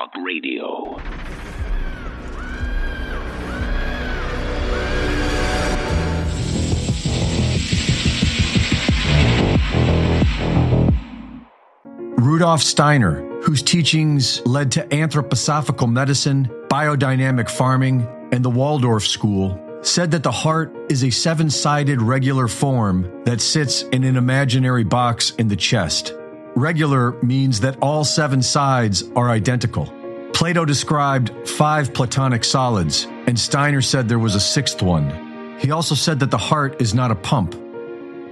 Talk Radio. Rudolf Steiner, whose teachings led to anthroposophical medicine, biodynamic farming, and the Waldorf School, said that the heart is a seven sided regular form that sits in an imaginary box in the chest. Regular means that all seven sides are identical. Plato described five Platonic solids, and Steiner said there was a sixth one. He also said that the heart is not a pump.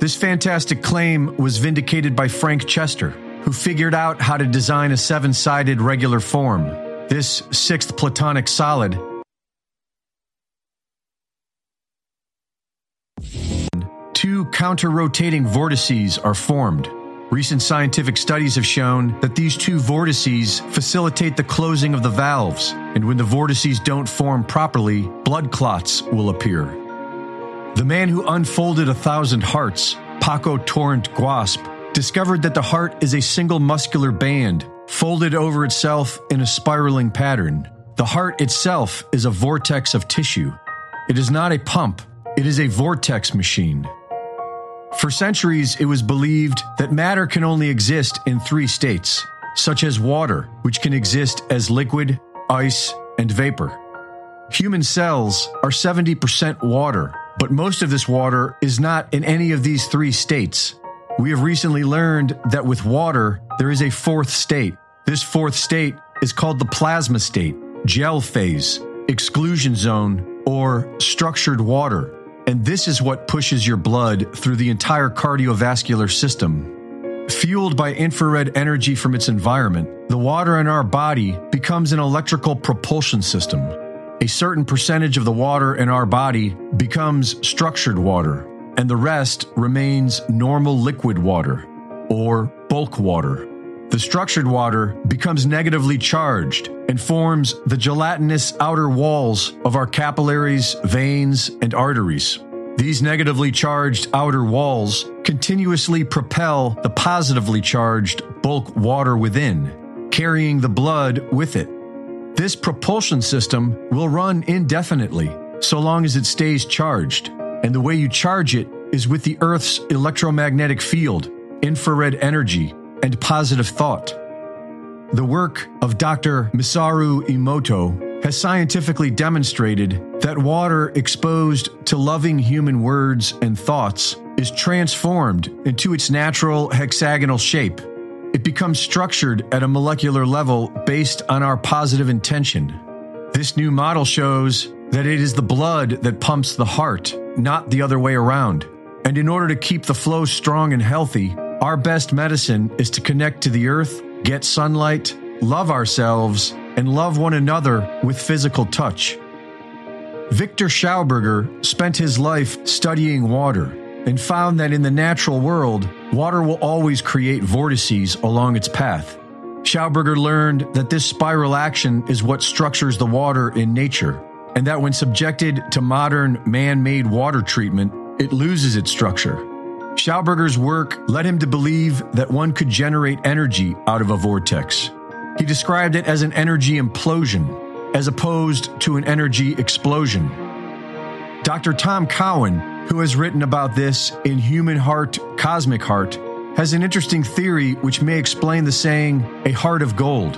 This fantastic claim was vindicated by Frank Chester, who figured out how to design a seven sided regular form. This sixth Platonic solid two counter rotating vortices are formed. Recent scientific studies have shown that these two vortices facilitate the closing of the valves, and when the vortices don't form properly, blood clots will appear. The man who unfolded a thousand hearts, Paco Torrent Guasp, discovered that the heart is a single muscular band folded over itself in a spiraling pattern. The heart itself is a vortex of tissue. It is not a pump, it is a vortex machine. For centuries, it was believed that matter can only exist in three states, such as water, which can exist as liquid, ice, and vapor. Human cells are 70% water, but most of this water is not in any of these three states. We have recently learned that with water, there is a fourth state. This fourth state is called the plasma state, gel phase, exclusion zone, or structured water. And this is what pushes your blood through the entire cardiovascular system. Fueled by infrared energy from its environment, the water in our body becomes an electrical propulsion system. A certain percentage of the water in our body becomes structured water, and the rest remains normal liquid water, or bulk water. The structured water becomes negatively charged and forms the gelatinous outer walls of our capillaries, veins, and arteries. These negatively charged outer walls continuously propel the positively charged bulk water within, carrying the blood with it. This propulsion system will run indefinitely so long as it stays charged, and the way you charge it is with the Earth's electromagnetic field, infrared energy, and positive thought. The work of Dr. Masaru Emoto has scientifically demonstrated that water exposed to loving human words and thoughts is transformed into its natural hexagonal shape. It becomes structured at a molecular level based on our positive intention. This new model shows that it is the blood that pumps the heart, not the other way around. And in order to keep the flow strong and healthy, our best medicine is to connect to the earth, get sunlight, love ourselves, and love one another with physical touch. Victor Schauberger spent his life studying water and found that in the natural world, water will always create vortices along its path. Schauberger learned that this spiral action is what structures the water in nature, and that when subjected to modern man made water treatment, it loses its structure. Schauberger's work led him to believe that one could generate energy out of a vortex. He described it as an energy implosion, as opposed to an energy explosion. Dr. Tom Cowan, who has written about this in Human Heart, Cosmic Heart, has an interesting theory which may explain the saying, a heart of gold.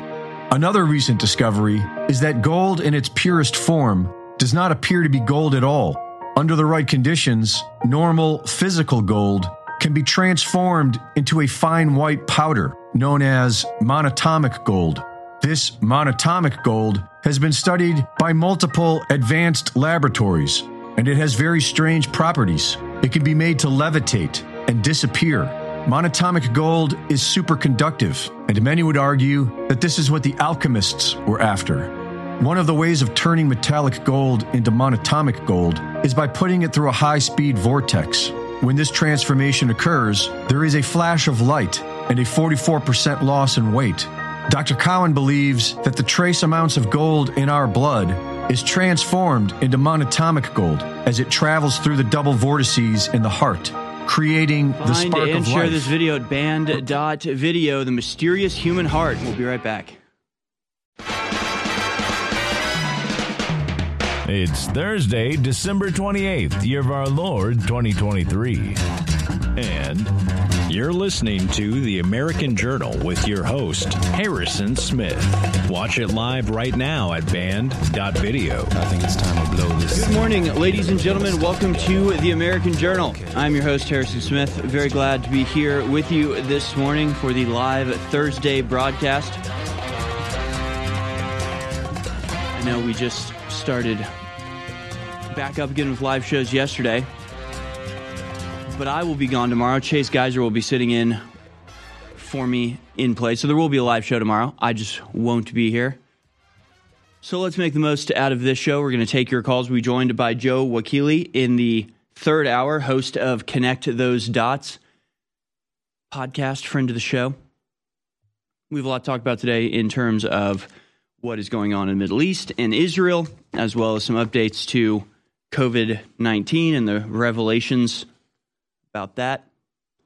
Another recent discovery is that gold in its purest form does not appear to be gold at all under the right conditions, normal physical gold can be transformed into a fine white powder known as monatomic gold. This monatomic gold has been studied by multiple advanced laboratories, and it has very strange properties. It can be made to levitate and disappear. Monatomic gold is superconductive, and many would argue that this is what the alchemists were after. One of the ways of turning metallic gold into monatomic gold is by putting it through a high speed vortex. When this transformation occurs, there is a flash of light and a 44% loss in weight. Dr. Cowan believes that the trace amounts of gold in our blood is transformed into monatomic gold as it travels through the double vortices in the heart, creating the Find spark and of share life. this video at band.video, the mysterious human heart. We'll be right back. It's Thursday, December 28th, year of our Lord 2023. And you're listening to the American Journal with your host, Harrison Smith. Watch it live right now at band.video. I think it's time to blow this. Good morning, ladies and gentlemen. Welcome to the American Journal. I'm your host, Harrison Smith. Very glad to be here with you this morning for the live Thursday broadcast. I know we just started back up again with live shows yesterday but I will be gone tomorrow. Chase Geiser will be sitting in for me in place. So there will be a live show tomorrow. I just won't be here. So let's make the most out of this show. We're going to take your calls. We'll be joined by Joe Wakili in the third hour, host of Connect Those Dots podcast, friend of the show. We have a lot to talk about today in terms of what is going on in the Middle East and Israel, as well as some updates to COVID 19 and the revelations about that.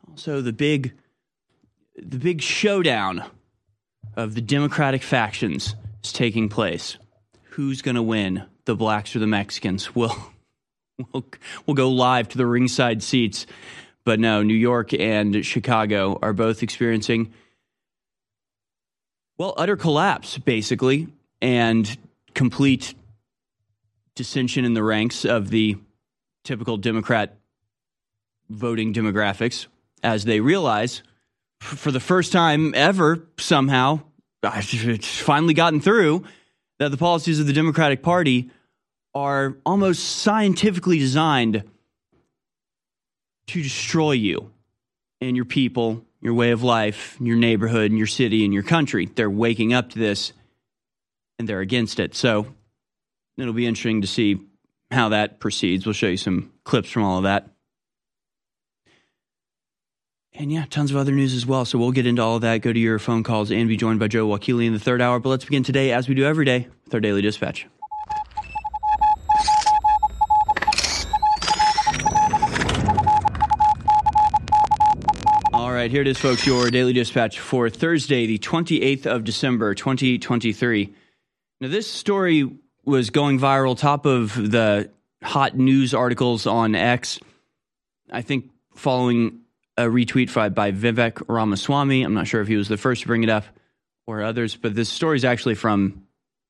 Also, the big, the big showdown of the Democratic factions is taking place. Who's going to win, the blacks or the Mexicans? We'll, we'll, we'll go live to the ringside seats. But no, New York and Chicago are both experiencing, well, utter collapse, basically, and complete dissension in the ranks of the typical Democrat voting demographics as they realize for the first time ever, somehow, it's finally gotten through that the policies of the Democratic Party are almost scientifically designed to destroy you and your people, your way of life, your neighborhood, and your city, and your country. They're waking up to this and they're against it. So it'll be interesting to see how that proceeds. We'll show you some clips from all of that. And yeah, tons of other news as well. So we'll get into all of that. Go to your phone calls and be joined by Joe Wakili in the third hour. But let's begin today, as we do every day, with our daily dispatch. All right, here it is, folks, your daily dispatch for Thursday, the 28th of December, 2023. Now, this story was going viral, top of the hot news articles on X. I think following a retweet by Vivek Ramaswamy. I'm not sure if he was the first to bring it up or others, but this story is actually from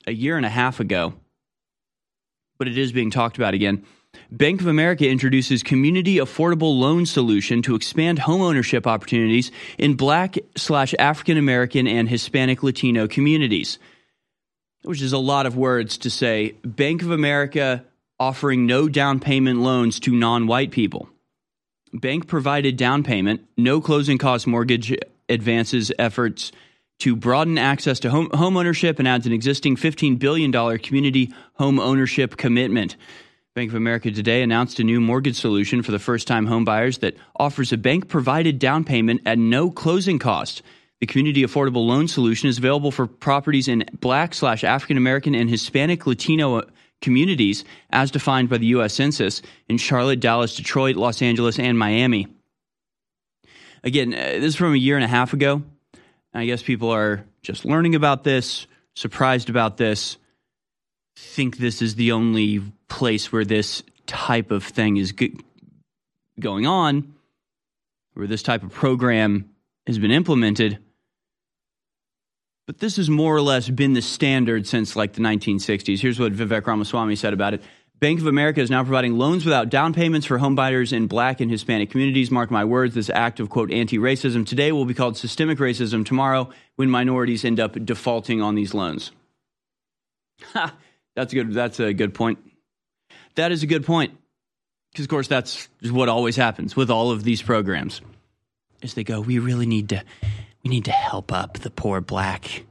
a year and a half ago, but it is being talked about again. Bank of America introduces community affordable loan solution to expand homeownership opportunities in black slash African American and Hispanic Latino communities, which is a lot of words to say. Bank of America offering no down payment loans to non white people bank provided down payment, no closing cost mortgage advances efforts to broaden access to home, home ownership and adds an existing $15 billion community home ownership commitment. Bank of America today announced a new mortgage solution for the first time home buyers that offers a bank provided down payment at no closing cost. The community affordable loan solution is available for properties in black slash African American and Hispanic Latino communities as defined by the U.S. Census in Charlotte, Dallas, Detroit, Los Angeles, and Miami. Again, uh, this is from a year and a half ago. I guess people are just learning about this, surprised about this, think this is the only place where this type of thing is going on, where this type of program has been implemented. But this has more or less been the standard since like the 1960s. Here's what Vivek Ramaswamy said about it. Bank of America is now providing loans without down payments for homebuyers in black and Hispanic communities. Mark my words, this act of quote anti racism today will be called systemic racism tomorrow when minorities end up defaulting on these loans. Ha, that's a good that's a good point. That is a good point. Because of course that's what always happens with all of these programs. Is they go, we really need to we need to help up the poor black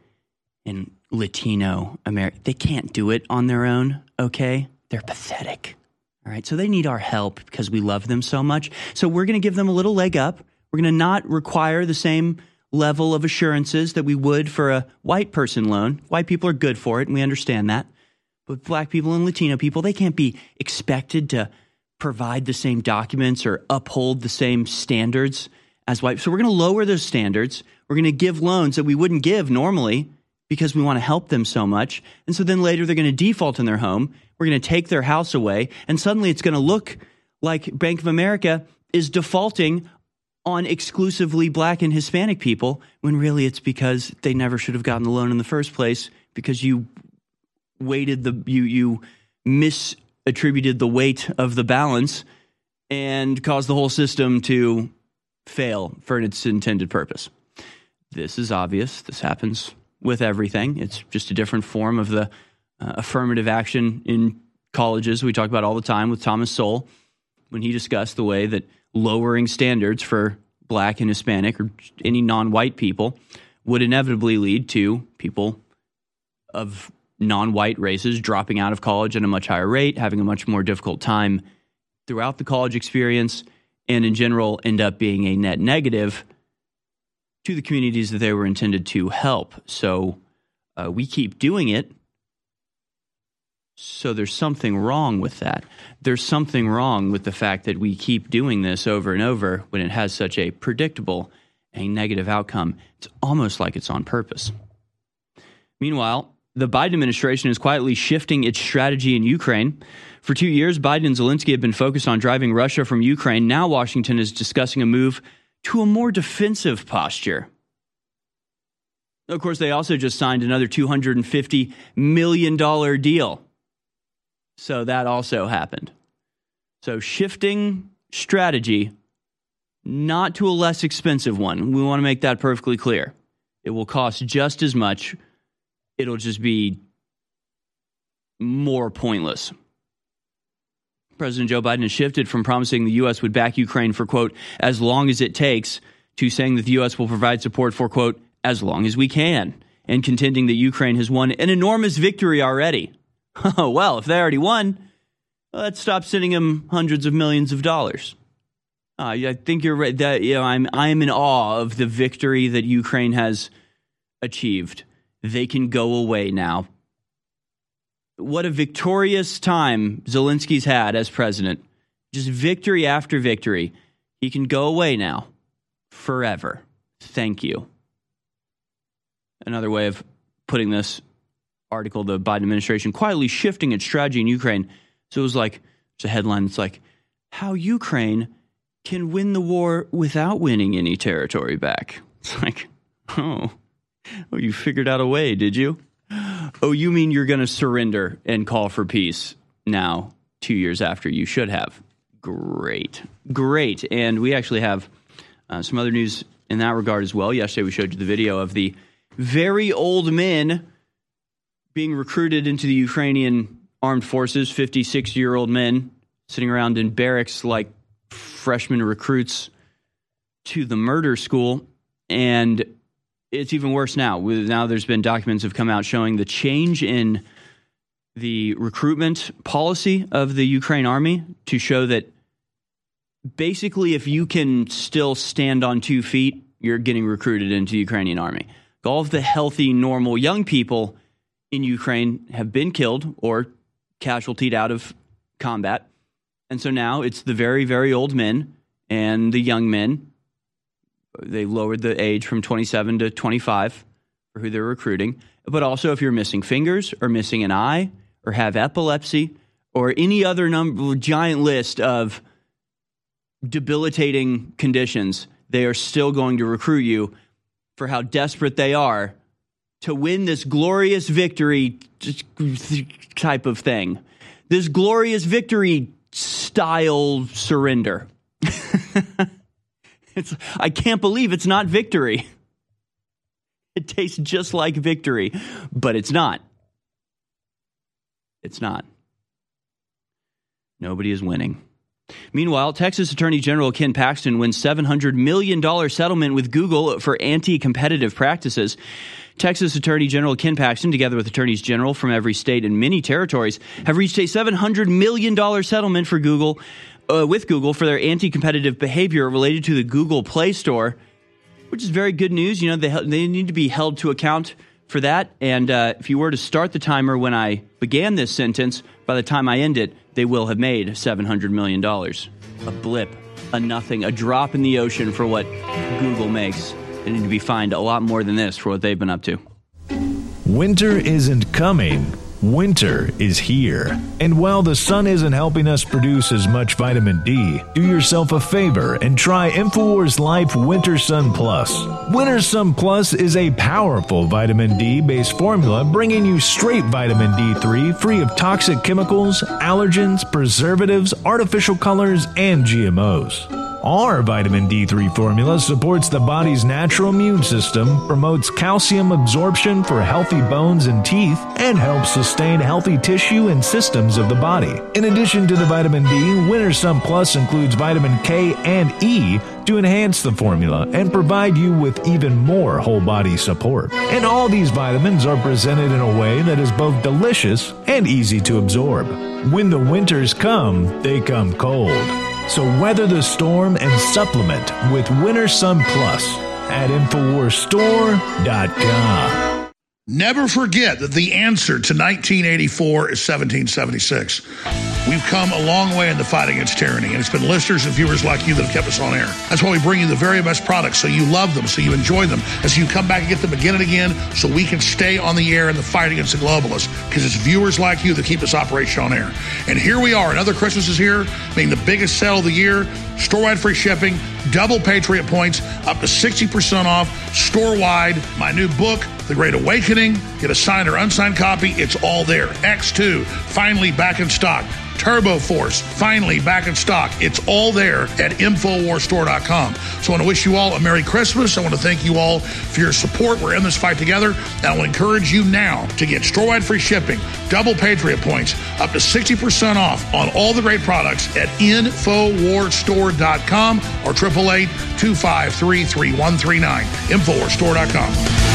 and Latino American. They can't do it on their own, okay? They're pathetic. All right. So they need our help because we love them so much. So we're going to give them a little leg up. We're going to not require the same level of assurances that we would for a white person loan. White people are good for it, and we understand that. But black people and Latino people, they can't be expected to provide the same documents or uphold the same standards as white. So we're going to lower those standards. We're going to give loans that we wouldn't give normally because we want to help them so much. And so then later they're going to default in their home. We're going to take their house away, and suddenly it's going to look like Bank of America is defaulting on exclusively black and Hispanic people when really it's because they never should have gotten the loan in the first place because you weighted the you you misattributed the weight of the balance and caused the whole system to fail for its intended purpose. This is obvious. This happens with everything. It's just a different form of the uh, affirmative action in colleges we talk about all the time with Thomas Sowell when he discussed the way that lowering standards for black and Hispanic or any non white people would inevitably lead to people of non white races dropping out of college at a much higher rate, having a much more difficult time throughout the college experience, and in general end up being a net negative to the communities that they were intended to help. So uh, we keep doing it. So there's something wrong with that. There's something wrong with the fact that we keep doing this over and over when it has such a predictable and negative outcome. It's almost like it's on purpose. Meanwhile, the Biden administration is quietly shifting its strategy in Ukraine. For two years, Biden and Zelensky have been focused on driving Russia from Ukraine. Now, Washington is discussing a move to a more defensive posture. Of course, they also just signed another $250 million deal. So that also happened. So, shifting strategy, not to a less expensive one. We want to make that perfectly clear. It will cost just as much it'll just be more pointless. President Joe Biden has shifted from promising the U.S. would back Ukraine for, quote, as long as it takes, to saying that the U.S. will provide support for, quote, as long as we can, and contending that Ukraine has won an enormous victory already. Oh, well, if they already won, let's stop sending them hundreds of millions of dollars. Uh, I think you're right. That you know, I'm I'm in awe of the victory that Ukraine has achieved they can go away now. What a victorious time Zelensky's had as president. Just victory after victory. He can go away now forever. Thank you. Another way of putting this article, the Biden administration quietly shifting its strategy in Ukraine. So it was like, it's a headline. It's like, how Ukraine can win the war without winning any territory back. It's like, oh, Oh, you figured out a way, did you? Oh, you mean you're going to surrender and call for peace now, two years after you should have? Great. Great. And we actually have uh, some other news in that regard as well. Yesterday, we showed you the video of the very old men being recruited into the Ukrainian armed forces, 56 year old men sitting around in barracks like freshman recruits to the murder school. And it's even worse now. Now there's been documents have come out showing the change in the recruitment policy of the Ukraine army to show that basically if you can still stand on two feet, you're getting recruited into the Ukrainian army. All of the healthy, normal young people in Ukraine have been killed or casualtied out of combat. And so now it's the very, very old men and the young men they lowered the age from 27 to 25 for who they're recruiting. But also, if you're missing fingers or missing an eye or have epilepsy or any other number, giant list of debilitating conditions, they are still going to recruit you for how desperate they are to win this glorious victory type of thing. This glorious victory style surrender. It's, I can't believe it's not victory. It tastes just like victory, but it's not. It's not. Nobody is winning. Meanwhile, Texas Attorney General Ken Paxton wins $700 million settlement with Google for anti competitive practices. Texas Attorney General Ken Paxton, together with attorneys general from every state and many territories, have reached a $700 million settlement for Google uh, with Google for their anti-competitive behavior related to the Google Play Store, which is very good news. You know, they they need to be held to account for that. And uh, if you were to start the timer when I began this sentence, by the time I end it, they will have made seven hundred million dollars. A blip, a nothing, a drop in the ocean for what Google makes. They need to be fined a lot more than this for what they've been up to. Winter isn't coming Winter is here. And while the sun isn't helping us produce as much vitamin D, do yourself a favor and try InfoWars Life Winter Sun Plus. Winter Sun Plus is a powerful vitamin D based formula bringing you straight vitamin D3 free of toxic chemicals, allergens, preservatives, artificial colors, and GMOs. Our vitamin D3 formula supports the body's natural immune system, promotes calcium absorption for healthy bones and teeth, and helps sustain healthy tissue and systems of the body. In addition to the vitamin D, Winter Sun Plus includes vitamin K and E to enhance the formula and provide you with even more whole body support. And all these vitamins are presented in a way that is both delicious and easy to absorb. When the winters come, they come cold. So weather the storm and supplement with Winter Sun Plus at InfoWarsStore.com. Never forget that the answer to 1984 is 1776. We've come a long way in the fight against tyranny, and it's been listeners and viewers like you that have kept us on air. That's why we bring you the very best products so you love them, so you enjoy them, and so you come back and get them again and again so we can stay on the air in the fight against the globalists because it's viewers like you that keep this operation on air. And here we are. Another Christmas is here, being the biggest sale of the year, store-wide free shipping, double Patriot points, up to 60% off, store-wide. My new book, The Great Awakening. Get a signed or unsigned copy. It's all there. X2, finally back in stock. Turbo Force, finally back in stock. It's all there at InfoWarsStore.com. So I want to wish you all a Merry Christmas. I want to thank you all for your support. We're in this fight together. And I will encourage you now to get store-wide free shipping, double Patriot points, up to 60% off on all the great products at InfoWarsStore.com or 888 253 3139. InfoWarsStore.com.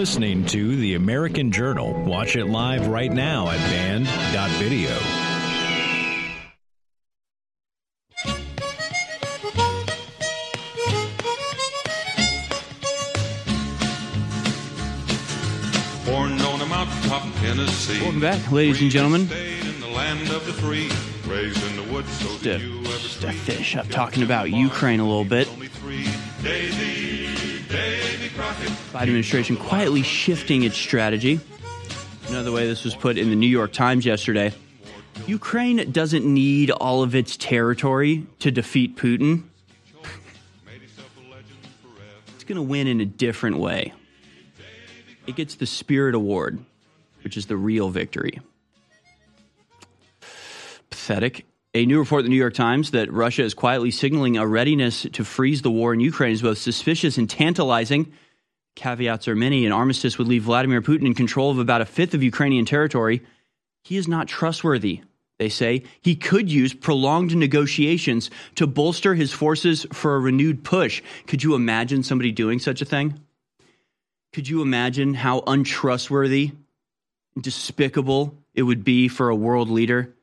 listening to The American Journal. Watch it live right now at band.video. Born on a mountaintop in Tennessee. Welcome back, ladies and gentlemen. Stayed in the land of the free, raised in the woods. So Just did to, you ever just to see finish up talking about Ukraine a little bit. Biden administration quietly shifting its strategy. Another way this was put in the New York Times yesterday. Ukraine doesn't need all of its territory to defeat Putin. It's going to win in a different way. It gets the Spirit Award, which is the real victory. Pathetic. A new report in the New York Times that Russia is quietly signaling a readiness to freeze the war in Ukraine is both suspicious and tantalizing. Caveats are many. An armistice would leave Vladimir Putin in control of about a fifth of Ukrainian territory. He is not trustworthy, they say. He could use prolonged negotiations to bolster his forces for a renewed push. Could you imagine somebody doing such a thing? Could you imagine how untrustworthy, despicable it would be for a world leader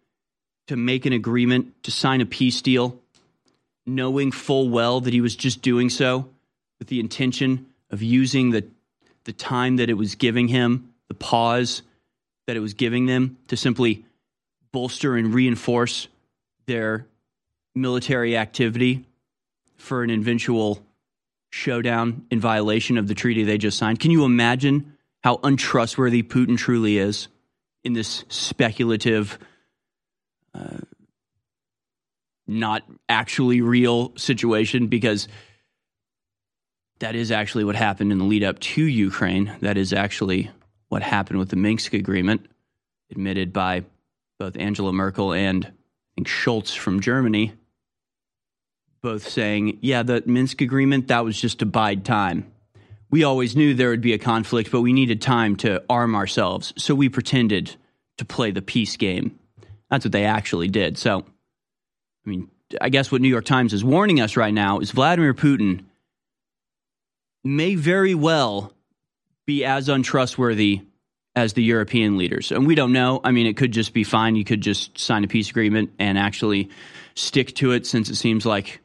to make an agreement, to sign a peace deal, knowing full well that he was just doing so with the intention of using the, the time that it was giving him, the pause that it was giving them to simply bolster and reinforce their military activity for an eventual showdown in violation of the treaty they just signed. Can you imagine how untrustworthy Putin truly is in this speculative, uh, not actually real situation? Because that is actually what happened in the lead up to Ukraine. That is actually what happened with the Minsk agreement, admitted by both Angela Merkel and I think Scholz from Germany, both saying, yeah, the Minsk agreement, that was just to bide time. We always knew there would be a conflict, but we needed time to arm ourselves. So we pretended to play the peace game. That's what they actually did. So, I mean, I guess what New York Times is warning us right now is Vladimir Putin may very well be as untrustworthy as the European leaders. And we don't know. I mean, it could just be fine. You could just sign a peace agreement and actually stick to it since it seems like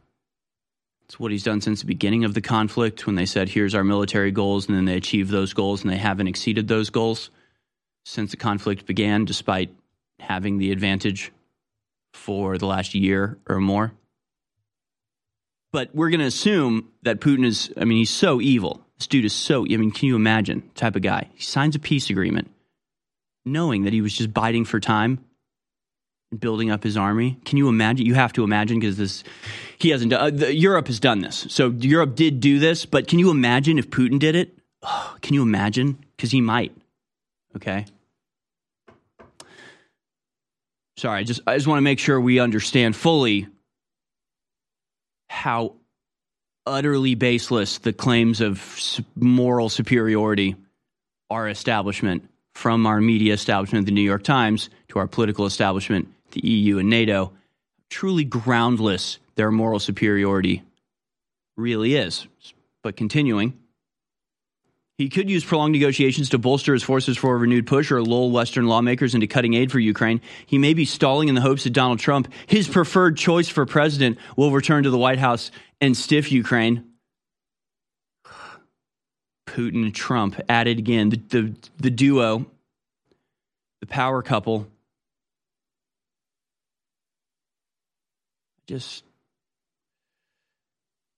it's what he's done since the beginning of the conflict when they said, here's our military goals, and then they achieved those goals and they haven't exceeded those goals since the conflict began, despite having the advantage for the last year or more. But we're going to assume that Putin is, I mean, he's so evil, This dude is so, I mean, can you imagine type of guy? He signs a peace agreement knowing that he was just biding for time and building up his army. Can you imagine? You have to imagine because this, he hasn't done, uh, Europe has done this. So Europe did do this, but can you imagine if Putin did it? Oh, can you imagine? Because he might. Okay. Sorry, I just I just want to make sure we understand fully how utterly baseless the claims of moral superiority our establishment from our media establishment, the New York Times, to our political establishment, the EU and NATO, truly groundless their moral superiority really is. But continuing, he could use prolonged negotiations to bolster his forces for a renewed push or lull Western lawmakers into cutting aid for Ukraine. He may be stalling in the hopes that Donald Trump, his preferred choice for president, will return to the White House and stiff Ukraine. Putin and Trump added again, the, the, the duo, the power couple. Just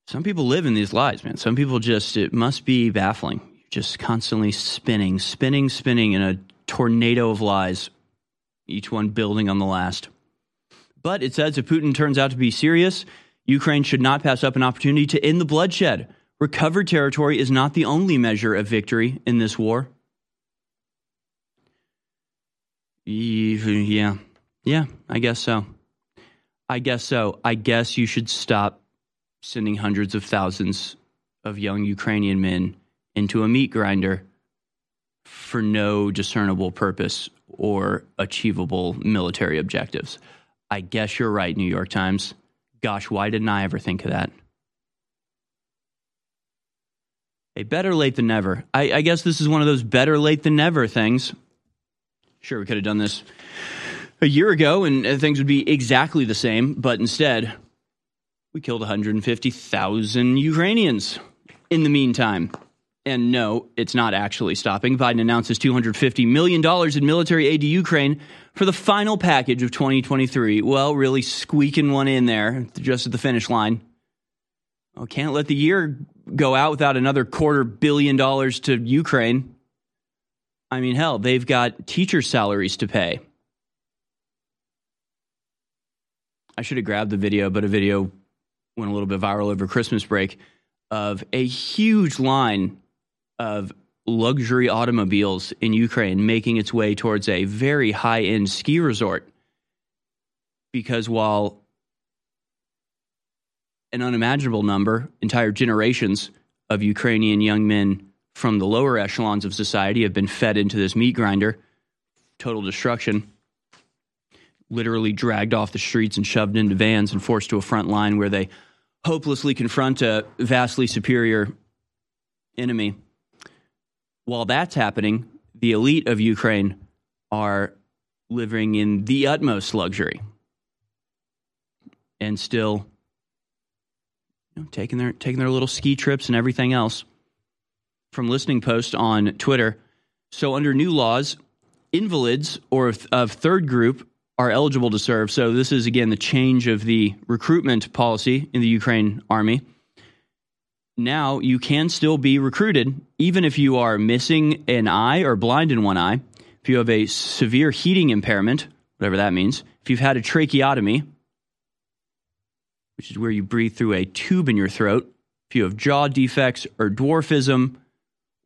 some people live in these lies, man. Some people just, it must be baffling. Just constantly spinning, spinning, spinning in a tornado of lies, each one building on the last. But it says if Putin turns out to be serious, Ukraine should not pass up an opportunity to end the bloodshed. Recovered territory is not the only measure of victory in this war. Yeah. Yeah, I guess so. I guess so. I guess you should stop sending hundreds of thousands of young Ukrainian men into a meat grinder for no discernible purpose or achievable military objectives. I guess you're right, New York Times. Gosh, why didn't I ever think of that? Hey, better late than never. I, I guess this is one of those better late than never things. Sure, we could have done this a year ago and uh, things would be exactly the same, but instead, we killed 150,000 Ukrainians in the meantime. And no, it's not actually stopping. Biden announces $250 million in military aid to Ukraine for the final package of 2023. Well, really squeaking one in there just at the finish line. Well, can't let the year go out without another quarter billion dollars to Ukraine. I mean, hell, they've got teacher salaries to pay. I should have grabbed the video, but a video went a little bit viral over Christmas break of a huge line of luxury automobiles in Ukraine making its way towards a very high end ski resort. Because while an unimaginable number, entire generations of Ukrainian young men from the lower echelons of society have been fed into this meat grinder, total destruction, literally dragged off the streets and shoved into vans and forced to a front line where they hopelessly confront a vastly superior enemy. While that's happening, the elite of Ukraine are living in the utmost luxury and still you know, taking their taking their little ski trips and everything else. From listening post on Twitter, so under new laws, invalids or of third group are eligible to serve. So this is again the change of the recruitment policy in the Ukraine army. Now you can still be recruited even if you are missing an eye or blind in one eye, if you have a severe heating impairment, whatever that means, if you've had a tracheotomy, which is where you breathe through a tube in your throat, if you have jaw defects or dwarfism,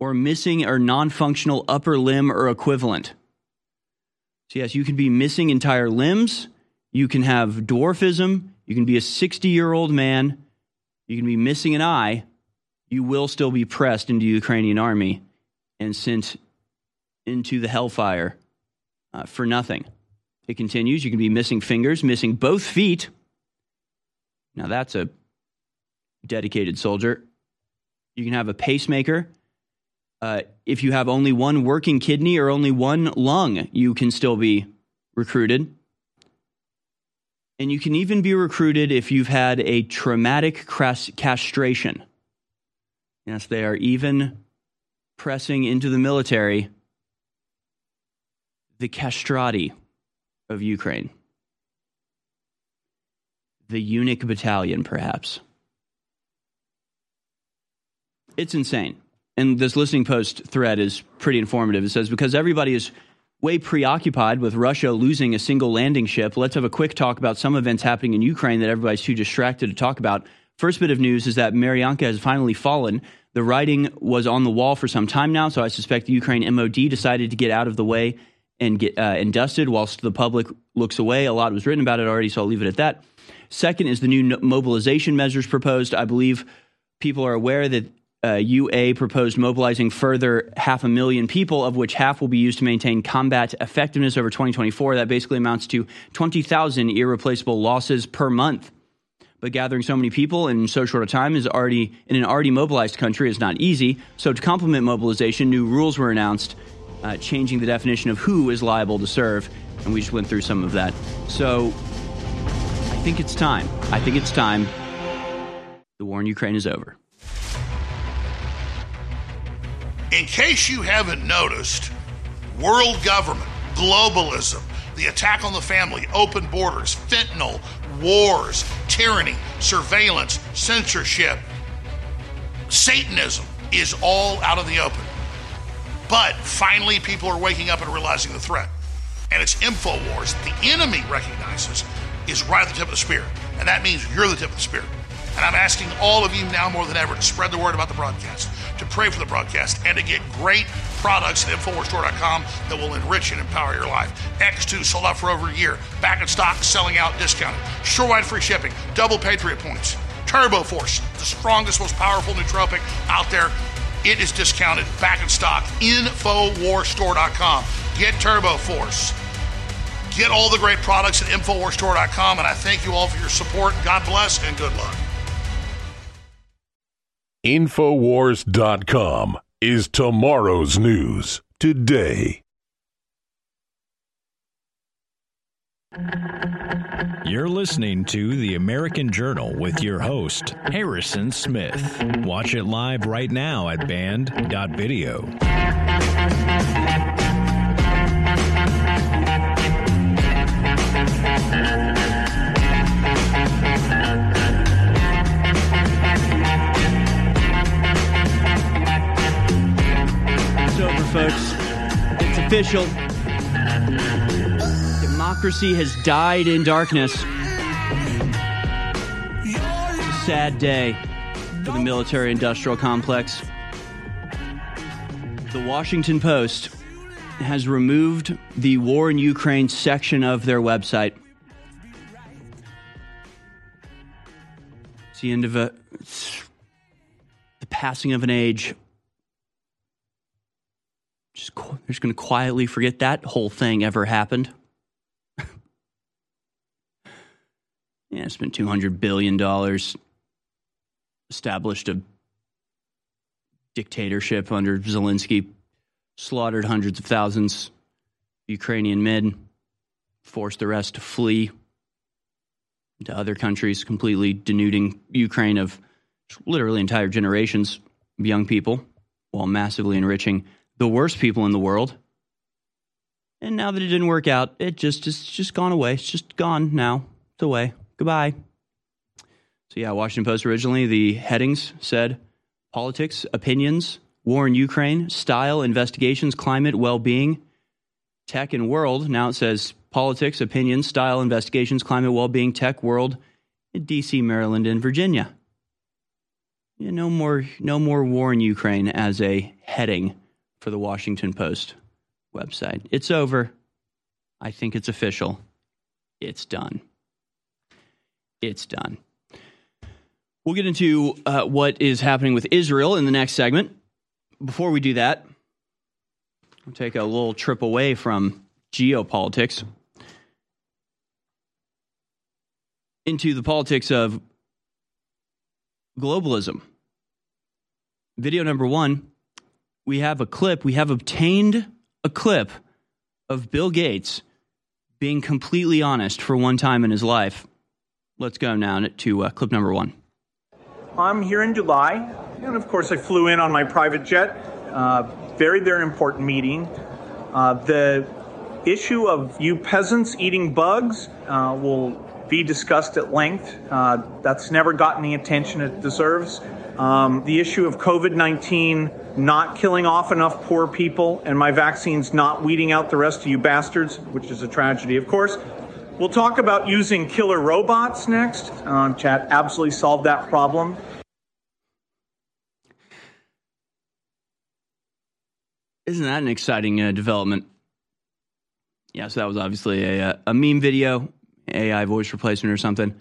or missing or non functional upper limb or equivalent. So, yes, you can be missing entire limbs. You can have dwarfism. You can be a 60 year old man. You can be missing an eye. You will still be pressed into the Ukrainian army and sent into the hellfire uh, for nothing. It continues. You can be missing fingers, missing both feet. Now, that's a dedicated soldier. You can have a pacemaker. Uh, if you have only one working kidney or only one lung, you can still be recruited. And you can even be recruited if you've had a traumatic castration. Yes, they are even pressing into the military the castrati of Ukraine. The eunuch battalion, perhaps. It's insane. and this listening post thread is pretty informative. It says because everybody is way preoccupied with Russia losing a single landing ship, let's have a quick talk about some events happening in Ukraine that everybody's too distracted to talk about. First bit of news is that Marinka has finally fallen. The writing was on the wall for some time now, so I suspect the Ukraine MOD decided to get out of the way and get uh, and dusted whilst the public looks away. A lot was written about it already, so I'll leave it at that. Second is the new mobilization measures proposed. I believe people are aware that uh, UA proposed mobilizing further half a million people, of which half will be used to maintain combat effectiveness over 2024. That basically amounts to 20,000 irreplaceable losses per month. But gathering so many people in so short a time is already in an already mobilized country is not easy. So to complement mobilization, new rules were announced, uh, changing the definition of who is liable to serve, and we just went through some of that. So I think it's time. I think it's time. The war in Ukraine is over. In case you haven't noticed, world government, globalism, the attack on the family, open borders, fentanyl, wars, tyranny, surveillance, censorship, Satanism is all out in the open. But finally, people are waking up and realizing the threat. And it's InfoWars the enemy recognizes is right at the tip of the spear. And that means you're the tip of the spear. And I'm asking all of you now more than ever to spread the word about the broadcast to pray for the broadcast, and to get great products at InfoWarsStore.com that will enrich and empower your life. X2 sold out for over a year. Back in stock, selling out, discounted. Shorewide free shipping, double Patriot points. Turbo Force, the strongest, most powerful nootropic out there. It is discounted, back in stock. InfoWarsStore.com. Get Turbo Force. Get all the great products at InfoWarsStore.com. And I thank you all for your support. God bless and good luck. Infowars.com is tomorrow's news today. You're listening to The American Journal with your host, Harrison Smith. Watch it live right now at band.video. folks. It's official. Democracy has died in darkness. It's a sad day for the military industrial complex. The Washington Post has removed the war in Ukraine section of their website. It's the end of a. the passing of an age just just going to quietly forget that whole thing ever happened. yeah, spent two hundred billion dollars, established a dictatorship under Zelensky, slaughtered hundreds of thousands Ukrainian men, forced the rest to flee to other countries, completely denuding Ukraine of literally entire generations of young people, while massively enriching the worst people in the world. And now that it didn't work out, it just it's just gone away. It's just gone now. It's away. Goodbye. So yeah, Washington Post originally the headings said politics, opinions, war in Ukraine, style, investigations, climate, well-being, tech and world. Now it says politics, opinions, style, investigations, climate, well-being, tech, world, DC, Maryland, and Virginia. Yeah, no more no more war in Ukraine as a heading for the Washington Post website. It's over. I think it's official. It's done. It's done. We'll get into uh, what is happening with Israel in the next segment. Before we do that, we'll take a little trip away from geopolitics into the politics of globalism. Video number one we have a clip, we have obtained a clip of Bill Gates being completely honest for one time in his life. Let's go now to uh, clip number one. I'm here in Dubai, and of course, I flew in on my private jet. Uh, very, very important meeting. Uh, the issue of you peasants eating bugs uh, will be discussed at length. Uh, that's never gotten the attention it deserves. Um, the issue of COVID 19 not killing off enough poor people and my vaccines not weeding out the rest of you bastards, which is a tragedy, of course. We'll talk about using killer robots next. Uh, chat absolutely solved that problem. Isn't that an exciting uh, development? Yeah, so that was obviously a, uh, a meme video, AI voice replacement or something.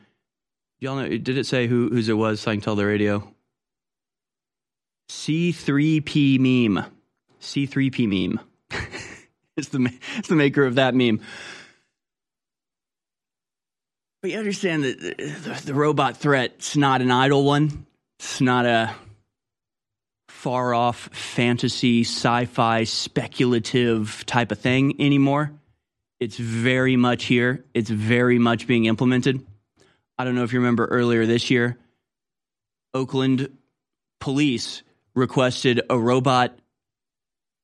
Y'all know? Did it say who whose it was? So I can tell the radio. C3P meme. C3P meme. it's the it's the maker of that meme. But you understand that the, the robot threat's not an idle one. It's not a far off fantasy, sci fi, speculative type of thing anymore. It's very much here. It's very much being implemented. I don't know if you remember earlier this year, Oakland police requested a robot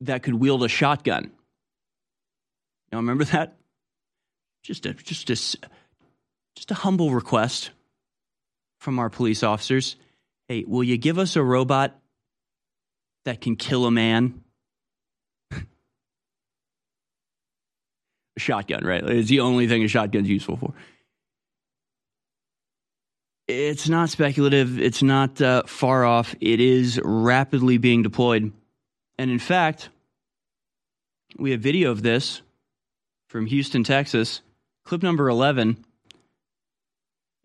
that could wield a shotgun. Y'all remember that? Just a just a just a humble request from our police officers. Hey, will you give us a robot that can kill a man? a shotgun, right? It's the only thing a shotgun's useful for. It's not speculative. It's not uh, far off. It is rapidly being deployed. And in fact, we have video of this from Houston, Texas. Clip number 11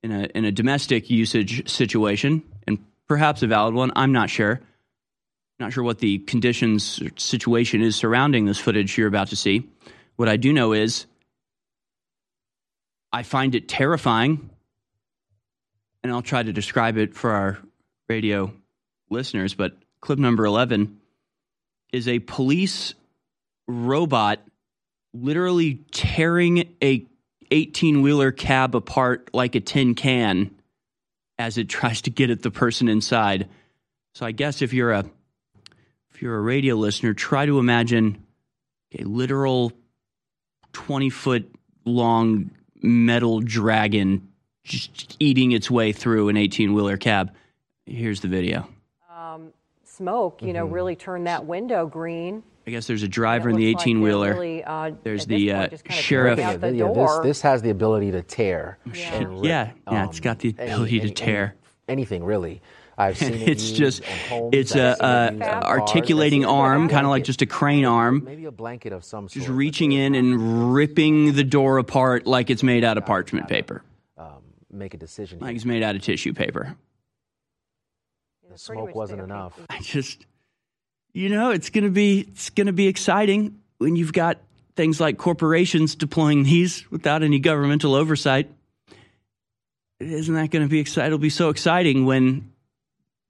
in a, in a domestic usage situation, and perhaps a valid one. I'm not sure. Not sure what the conditions situation is surrounding this footage you're about to see. What I do know is I find it terrifying, and I'll try to describe it for our radio listeners. But clip number 11 is a police robot literally tearing a 18 wheeler cab apart like a tin can as it tries to get at the person inside. So I guess if you're a if you're a radio listener, try to imagine a literal 20 foot long metal dragon just eating its way through an 18 wheeler cab. Here's the video. Um, smoke, you know, Mhm. really turned that window green. I guess there's a driver in the 18 wheeler. they're really, uh, there's the point, uh, sheriff. throwing out the yeah, this, this has the ability to tear. Yeah. and rip, Yeah, yeah, it's um, got the any- ability to any- tear. anything really. I've seen it it's just it's I've a, seen a used on cars, articulating arm kind of like just a crane arm maybe a blanket of some sort. just reaching in and ripping the door apart like it's made out of parchment paper um, make a decision. like it's made out of tissue paper the smoke wasn't enough. i just you know it's going to be it's going to be exciting when you've got things like corporations deploying these without any governmental oversight isn't that going to be exciting it'll be so exciting when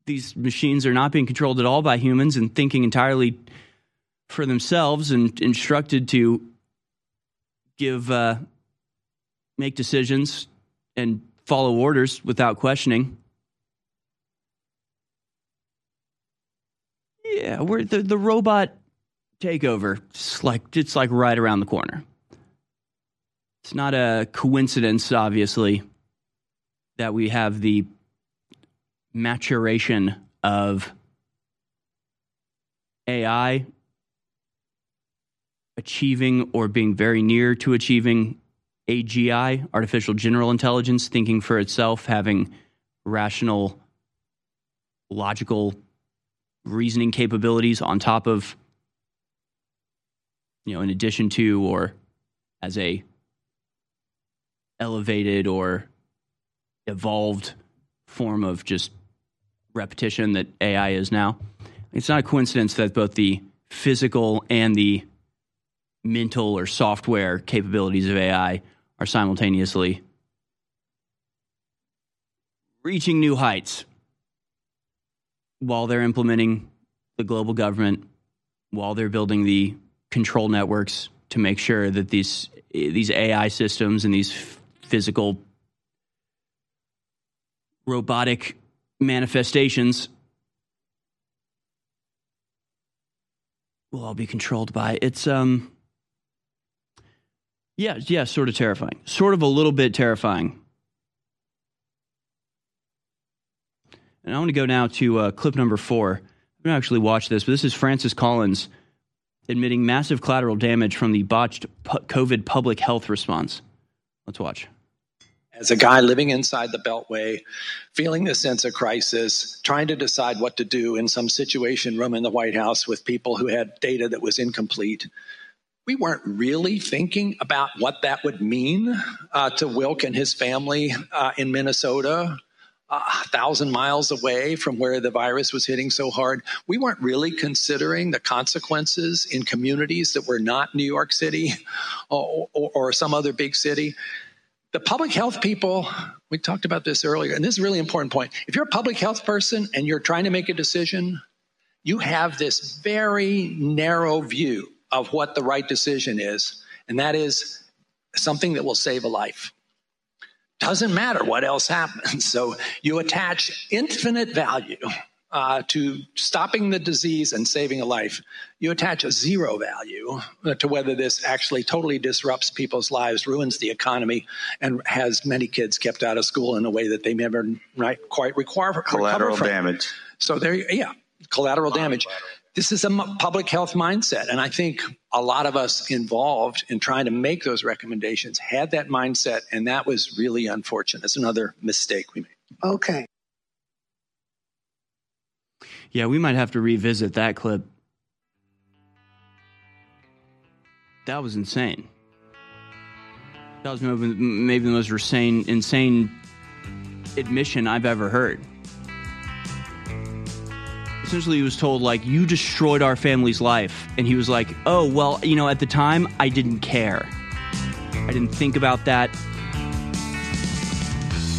these machines are not being controlled at all by humans and thinking entirely for themselves and instructed to give uh, make decisions and follow orders without questioning. Yeah, we're the the robot takeover. It's like it's like right around the corner. It's not a coincidence, obviously, that we have the maturation of AI achieving or being very near to achieving AGI, artificial general intelligence, thinking for itself, having rational, logical reasoning capabilities on top of, you know, in addition to or as a elevated or evolved form of just repetition that AI is now. It's not a coincidence that both the physical and the mental or software capabilities of AI are simultaneously reaching new heights while they're implementing the global government, while they're building the control networks to make sure that these these AI systems and these physical robotic manifestations will all be controlled by. It's um yeah, yeah, sort of terrifying. Sort of a little bit terrifying. And I want to go now to uh, clip number four. I don't actually watch this, but this is Francis Collins admitting massive collateral damage from the botched COVID public health response. Let's watch. As a guy living inside the Beltway, feeling the sense of crisis, trying to decide what to do in some situation room in the White House with people who had data that was incomplete, we weren't really thinking about what that would mean uh, to Wilk and his family uh, in Minnesota, uh, a thousand miles away from where the virus was hitting so hard. We weren't really considering the consequences in communities that were not New York City or, or, or some other big city. The public health people, we talked about this earlier, and this is a really important point. If you're a public health person and you're trying to make a decision, you have this very narrow view of what the right decision is, and that is something that will save a life. Doesn't matter what else happens. So you attach infinite value uh, to stopping the disease and saving a life. You attach a zero value to whether this actually totally disrupts people's lives, ruins the economy, and has many kids kept out of school in a way that they never quite require collateral damage. So there, yeah, collateral damage. This is a public health mindset. And I think a lot of us involved in trying to make those recommendations had that mindset. And that was really unfortunate. It's another mistake we made. Okay. Yeah, we might have to revisit that clip. That was insane. That was maybe the most insane, insane admission I've ever heard essentially he was told like you destroyed our family's life. And he was like oh well you know at the time i didn't care. I didn't think about that.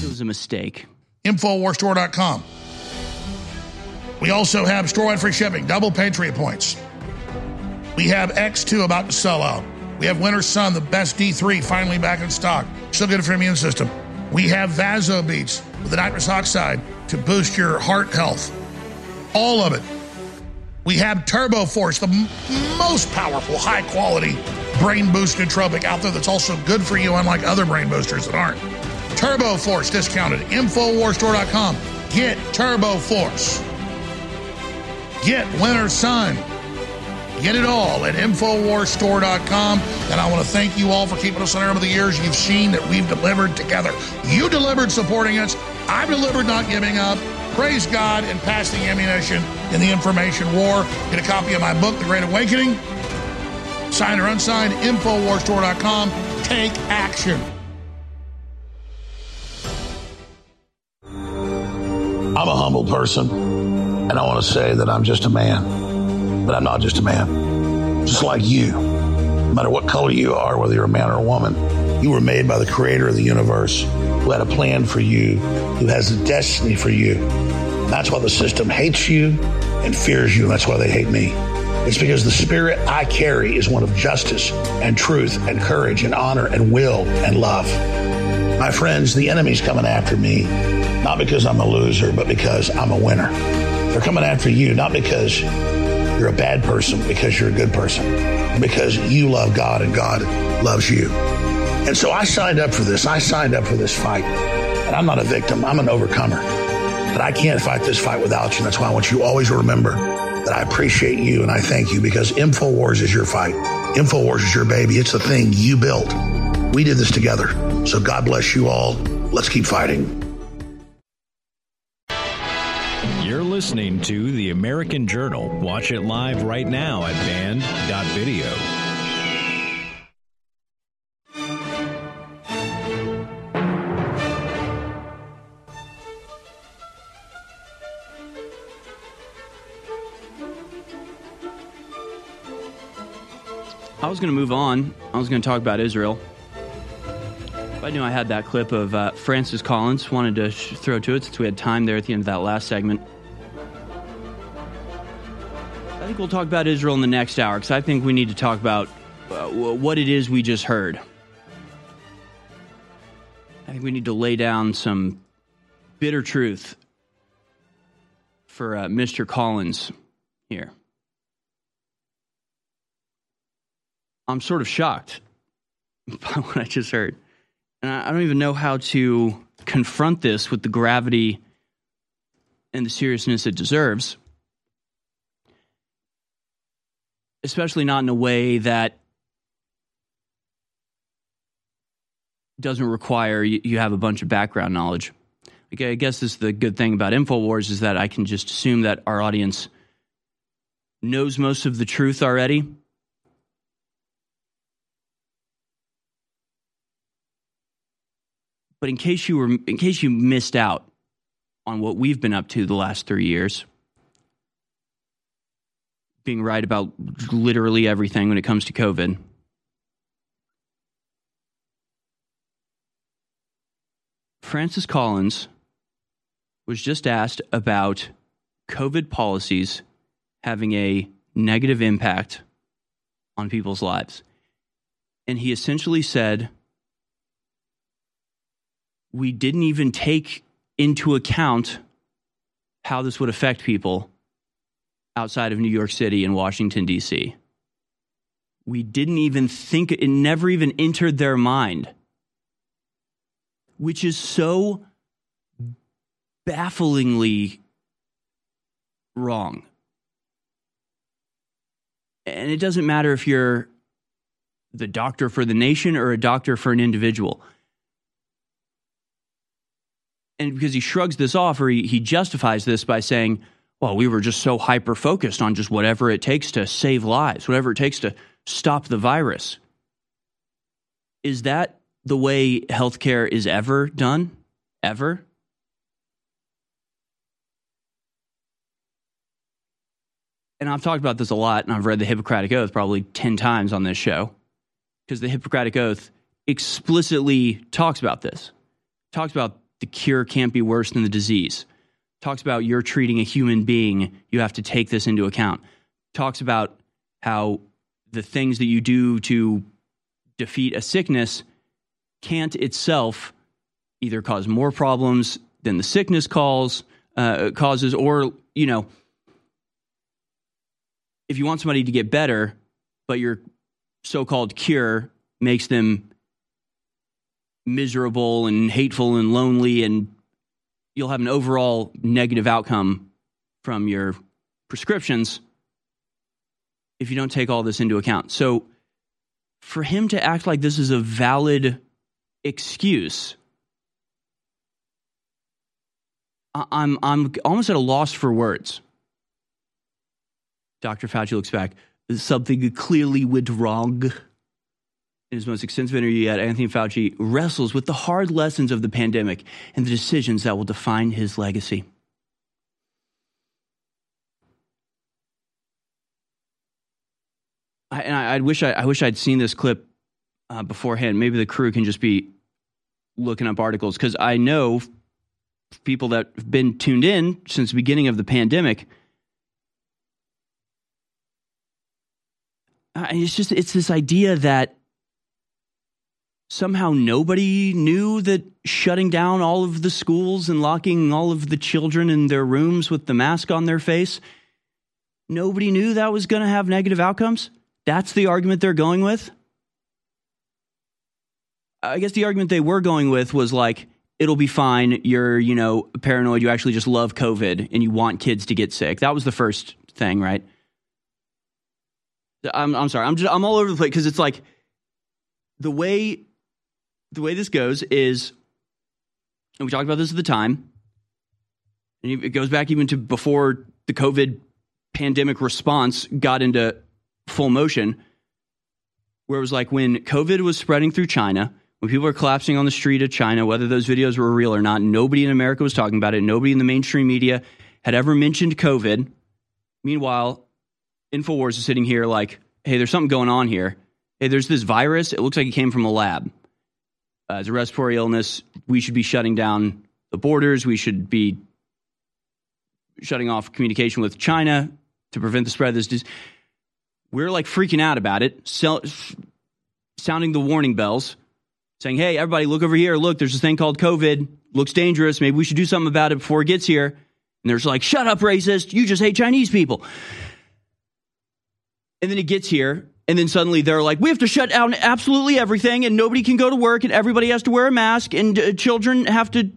It was a mistake. Infowarstore.com we also have store-wide free shipping double patriot points. We have x2 about to sell out. We have winter sun the best d3 finally back in stock. Still good for your immune system. We have VasoBeets with the nitrous oxide to boost your heart health all of it. We have Turbo Force, the m- most powerful, high quality brain boost nootropic out there that's also good for you, unlike other brain boosters that aren't. Turbo Force discounted. Infowarstore.com. Get Turbo Force. Get Winter Sun. Get it all at InfoWarsStore.com. And I want to thank you all for keeping us on air over the years. You've seen that we've delivered together. You delivered supporting us. I've delivered not giving up. Praise God and pass the ammunition in the information war. Get a copy of my book, The Great Awakening. Signed or unsigned, InfoWarsStore.com. Take action. I'm a humble person, and I want to say that I'm just a man. But I'm not just a man. Just like you. No matter what color you are, whether you're a man or a woman, you were made by the creator of the universe who had a plan for you, who has a destiny for you. That's why the system hates you and fears you, and that's why they hate me. It's because the spirit I carry is one of justice and truth and courage and honor and will and love. My friends, the enemy's coming after me, not because I'm a loser, but because I'm a winner. They're coming after you, not because you're a bad person, because you're a good person, because you love God and God loves you. And so I signed up for this. I signed up for this fight. And I'm not a victim, I'm an overcomer. But I can't fight this fight without you. And That's why I want you always to remember that I appreciate you and I thank you because InfoWars is your fight. InfoWars is your baby. It's the thing you built. We did this together. So God bless you all. Let's keep fighting. You're listening to The American Journal. Watch it live right now at band.video. was going to move on. I was going to talk about Israel. I knew I had that clip of uh, Francis Collins. Wanted to sh- throw to it since we had time there at the end of that last segment. I think we'll talk about Israel in the next hour because I think we need to talk about uh, what it is we just heard. I think we need to lay down some bitter truth for uh, Mr. Collins here. I'm sort of shocked by what I just heard. And I don't even know how to confront this with the gravity and the seriousness it deserves. Especially not in a way that doesn't require you, have a bunch of background knowledge. Okay, I guess this is the good thing about InfoWars is that I can just assume that our audience knows most of the truth already. But in case you were in case you missed out on what we've been up to the last 3 years, being right about literally everything when it comes to COVID. Francis Collins was just asked about COVID policies having a negative impact on people's lives. And he essentially said, We didn't even take into account how this would affect people outside of New York City and Washington, D.C. We didn't even think, it never even entered their mind, which is so bafflingly wrong. And it doesn't matter if you're the doctor for the nation or a doctor for an individual. And because he shrugs this off or he, he justifies this by saying, well, we were just so hyper focused on just whatever it takes to save lives, whatever it takes to stop the virus. Is that the way healthcare is ever done? Ever? and I've talked about this a lot, and I've read the Hippocratic Oath probably 10 times on this show, because the Hippocratic Oath explicitly talks about this. Talks about the cure can't be worse than the disease. Talks about you're treating a human being, you have to take this into account. Talks about how the things that you do to defeat a sickness can't itself either cause more problems than the sickness calls, uh, causes, or, you know, if you want somebody to get better, but your so called cure makes them miserable and hateful and lonely, and you'll have an overall negative outcome from your prescriptions if you don't take all this into account. So, for him to act like this is a valid excuse, I'm, I'm almost at a loss for words. Dr. Fauci looks back. Something clearly went wrong. In his most extensive interview yet, Anthony Fauci wrestles with the hard lessons of the pandemic and the decisions that will define his legacy. I, and I, I wish I, I, wish I'd seen this clip uh, beforehand. Maybe the crew can just be looking up articles because I know people that have been tuned in since the beginning of the pandemic it's just it's this idea that somehow nobody knew that shutting down all of the schools and locking all of the children in their rooms with the mask on their face nobody knew that was going to have negative outcomes? That's the argument they're going with? I guess the argument they were going with was like it'll be fine. You're you know paranoid. You actually just love covid and you want kids to get sick. That was the first thing right? I'm I'm sorry. I'm just I'm all over the place because it's like the way the way this goes is, and we talked about this at the time, and it goes back even to before the COVID pandemic response got into full motion, where it was like when COVID was spreading through China, when people were collapsing on the street of China, whether those videos were real or not, nobody in America was talking about it. Nobody in the mainstream media had ever mentioned COVID. Meanwhile, InfoWars is sitting here like, hey, there's something going on here. Hey, there's this virus. It looks like it came from a lab. Uh, it's a respiratory illness. We should be shutting down the borders. We should be shutting off communication with China to prevent the spread of this disease. We're like freaking out about it, sell, sounding the warning bells, saying, hey, everybody, look over here. Look, there's this thing called COVID. Looks dangerous. Maybe we should do something about it before it gets here. And there's like, shut up, racist. You just hate Chinese people. And then it gets here, and then suddenly they're like, we have to shut down absolutely everything, and nobody can go to work, and everybody has to wear a mask, and uh, children have to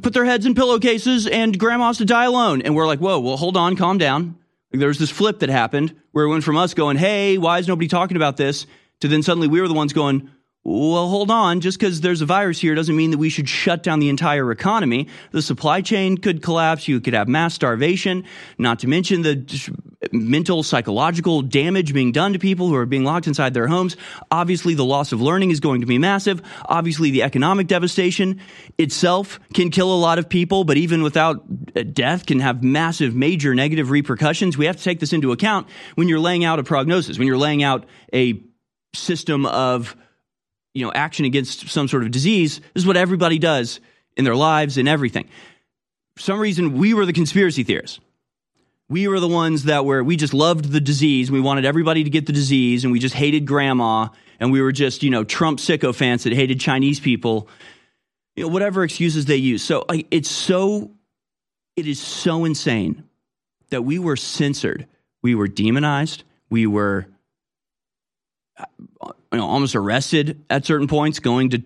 put their heads in pillowcases and grandmas to die alone. And we're like, whoa, well, hold on, calm down. Like, there was this flip that happened where it went from us going, hey, why is nobody talking about this? To then suddenly we were the ones going, well, hold on. Just because there's a virus here doesn't mean that we should shut down the entire economy. The supply chain could collapse. You could have mass starvation, not to mention the mental, psychological damage being done to people who are being locked inside their homes. Obviously, the loss of learning is going to be massive. Obviously, the economic devastation itself can kill a lot of people, but even without uh, death, can have massive, major negative repercussions. We have to take this into account when you're laying out a prognosis, when you're laying out a system of you know action against some sort of disease this is what everybody does in their lives and everything. For some reason we were the conspiracy theorists. We were the ones that were we just loved the disease. We wanted everybody to get the disease and we just hated grandma and we were just you know trump sycophants that hated chinese people. You know whatever excuses they use. So like, it's so it is so insane that we were censored. We were demonized. We were uh, you know, almost arrested at certain points going to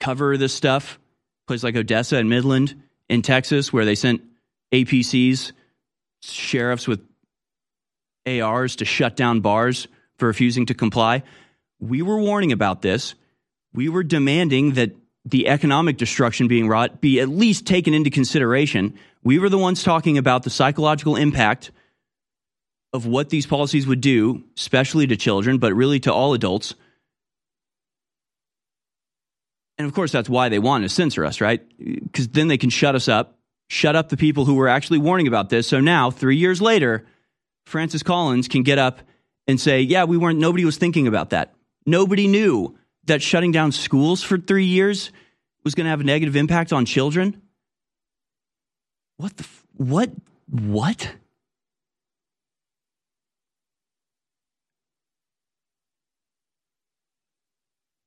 cover this stuff. Places like Odessa and Midland in Texas, where they sent APCs, sheriffs with ARs to shut down bars for refusing to comply. We were warning about this. We were demanding that the economic destruction being wrought be at least taken into consideration. We were the ones talking about the psychological impact of what these policies would do, especially to children, but really to all adults. And of course, that's why they want to censor us, right? Because then they can shut us up, shut up the people who were actually warning about this. So now, three years later, Francis Collins can get up and say, yeah, we weren't, nobody was thinking about that. Nobody knew that shutting down schools for three years was going to have a negative impact on children. What the, f- what, what?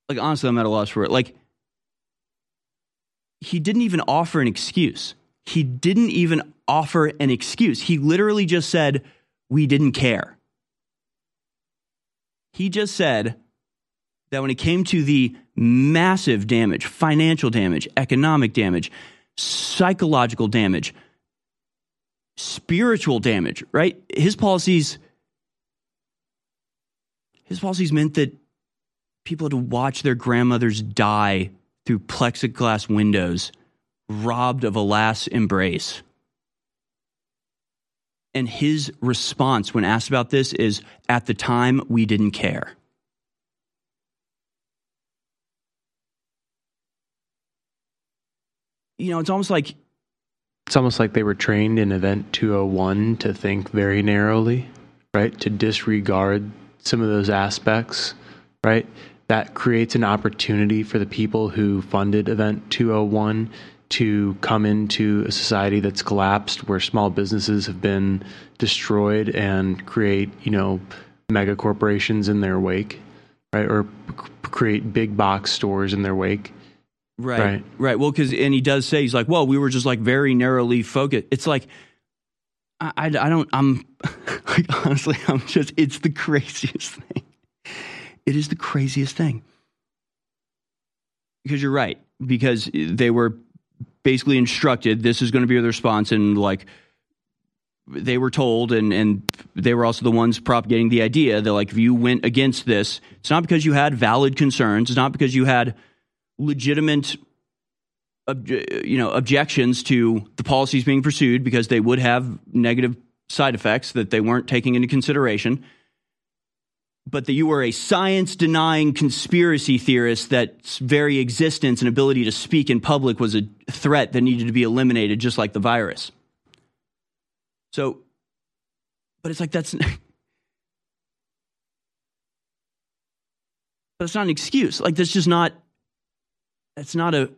like honestly, I'm at a loss for it. Like he didn't even offer an excuse. He didn't even offer an excuse. He literally just said, "We didn't care." He just said that when it came to the massive damage, financial damage, economic damage, psychological damage, spiritual damage, right? His policies his policies meant that people had to watch their grandmothers die through plexiglass windows, robbed of a last embrace. And his response when asked about this is at the time, we didn't care. You know, it's almost like. It's almost like they were trained in Event 201 to think very narrowly, right? To disregard some of those aspects, right? That creates an opportunity for the people who funded Event 201 to come into a society that's collapsed where small businesses have been destroyed and create, you know, mega corporations in their wake, right? Or c- create big box stores in their wake. Right. Right. Right. Well, because, and he does say, he's like, well, we were just like very narrowly focused. It's like, I, I, I don't, I'm, like, honestly, I'm just, it's the craziest thing. It is the craziest thing. Because you're right. Because they were basically instructed this is going to be the response. And like, they were told, and, and they were also the ones propagating the idea that, like, if you went against this, it's not because you had valid concerns, it's not because you had legitimate you know objections to the policies being pursued because they would have negative side effects that they weren't taking into consideration but that you were a science denying conspiracy theorist that's very existence and ability to speak in public was a threat that needed to be eliminated just like the virus. So but it's like that's but it's not an excuse. Like that's just not that's not a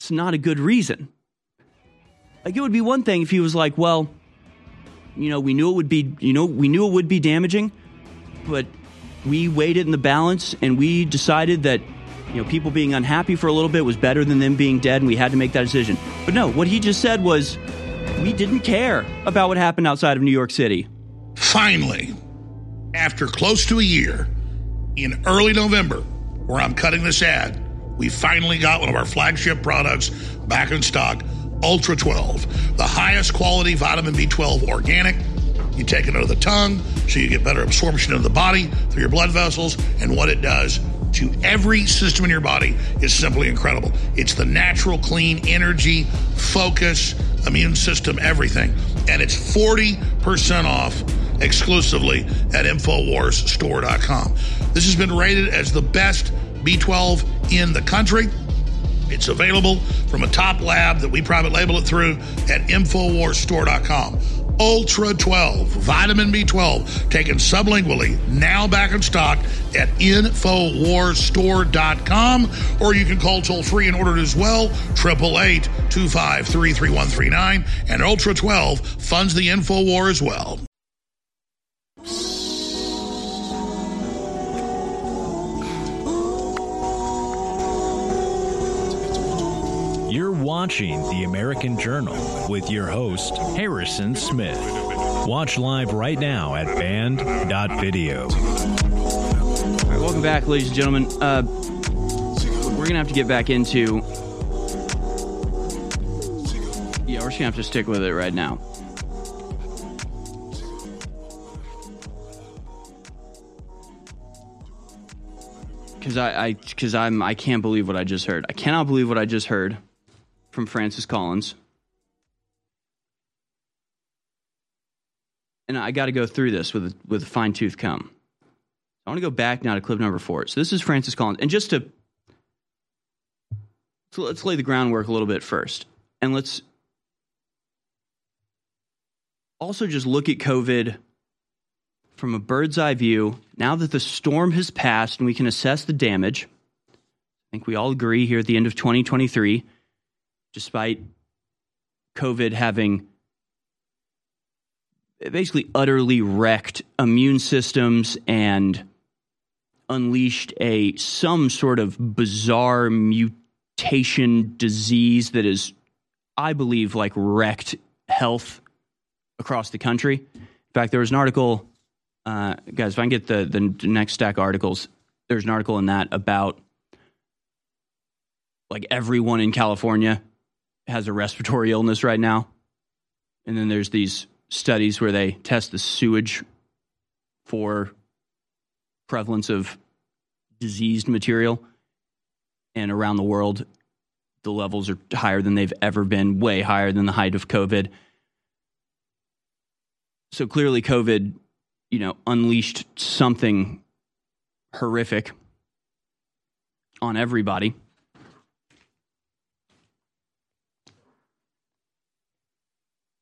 it's not a good reason. Like it would be one thing if he was like well you know we knew it would be you know we knew it would be damaging but we weighed it in the balance and we decided that you know people being unhappy for a little bit was better than them being dead and we had to make that decision but no what he just said was we didn't care about what happened outside of new york city Finally, after close to a year, in early November, where I'm cutting this ad, we finally got one of our flagship products back in stock Ultra 12, the highest quality vitamin B12 organic. You take it under the tongue so you get better absorption of the body through your blood vessels, and what it does to every system in your body is simply incredible. It's the natural, clean energy, focus, immune system, everything. And it's 40% off exclusively at InfoWarsStore.com. This has been rated as the best B12 in the country. It's available from a top lab that we private label it through at InfoWarsStore.com. Ultra 12, vitamin B12, taken sublingually, now back in stock at InfoWarsStore.com, or you can call toll free and order it as well, 888 253 3139. And Ultra 12 funds the InfoWar as well. Watching The American Journal with your host, Harrison Smith. Watch live right now at band.video. All right, welcome back, ladies and gentlemen. Uh, we're going to have to get back into. Yeah, we're just going to have to stick with it right now. Because I, I, because I'm, I can't believe what I just heard. I cannot believe what I just heard from Francis Collins. And I got to go through this with with a fine tooth comb. I want to go back now to clip number four. So this is Francis Collins, and just to so let's lay the groundwork a little bit first, and let's also just look at COVID from a bird's eye view. Now that the storm has passed and we can assess the damage, I think we all agree here at the end of 2023, despite COVID having basically utterly wrecked immune systems and unleashed a some sort of bizarre mutation disease that is i believe like wrecked health across the country. In fact there was an article uh, guys if i can get the, the next stack articles there's an article in that about like everyone in california has a respiratory illness right now. And then there's these studies where they test the sewage for prevalence of diseased material. And around the world the levels are higher than they've ever been way higher than the height of covid. So clearly covid you know unleashed something horrific on everybody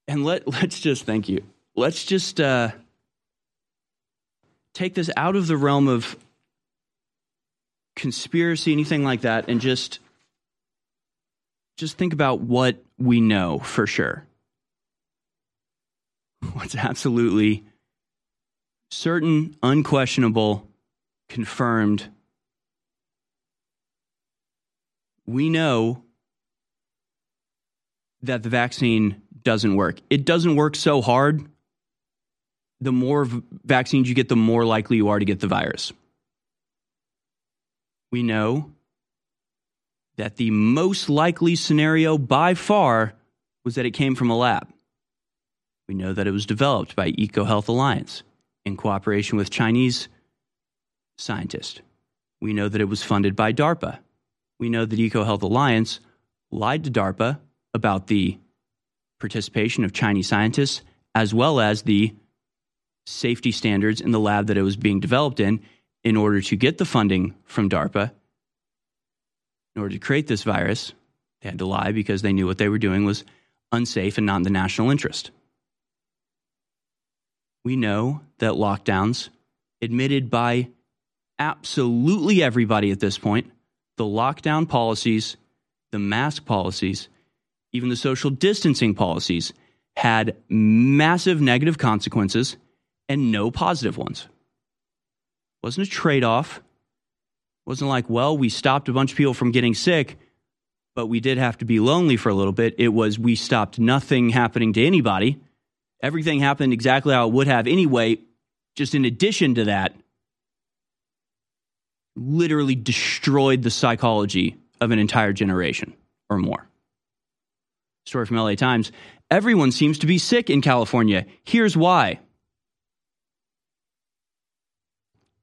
and let let's just thank you. Let's just uh, take this out of the realm of conspiracy, anything like that, and just just think about what we know for sure. What's absolutely certain, unquestionable, confirmed. We know that the vaccine doesn't work. It doesn't work so hard. The more v- vaccines you get, the more likely you are to get the virus. We know that the most likely scenario by far was that it came from a lab. We know that it was developed by EcoHealth Alliance in cooperation with Chinese scientists. We know that it was funded by DARPA. We know that EcoHealth Alliance lied to DARPA about the participation of Chinese scientists, as well as the safety standards in the lab that it was being developed in, in order to get the funding from DARPA. In order to create this virus, they had to lie because they knew what they were doing was unsafe and not in the national interest. We know that lockdowns, admitted by absolutely everybody at this point, the lockdown policies, the mask policies, even the social distancing policies had massive negative consequences and no positive ones. Wasn't a trade off. wasn't like, well, we stopped a bunch of people from getting sick, but we did have to be lonely for a little bit. It was we stopped nothing happening to anybody. Everything happened exactly how it would have anyway. Just in addition to that, literally destroyed the psychology of an entire generation or more. Story from LA Times Everyone seems to be sick in California. Here's why.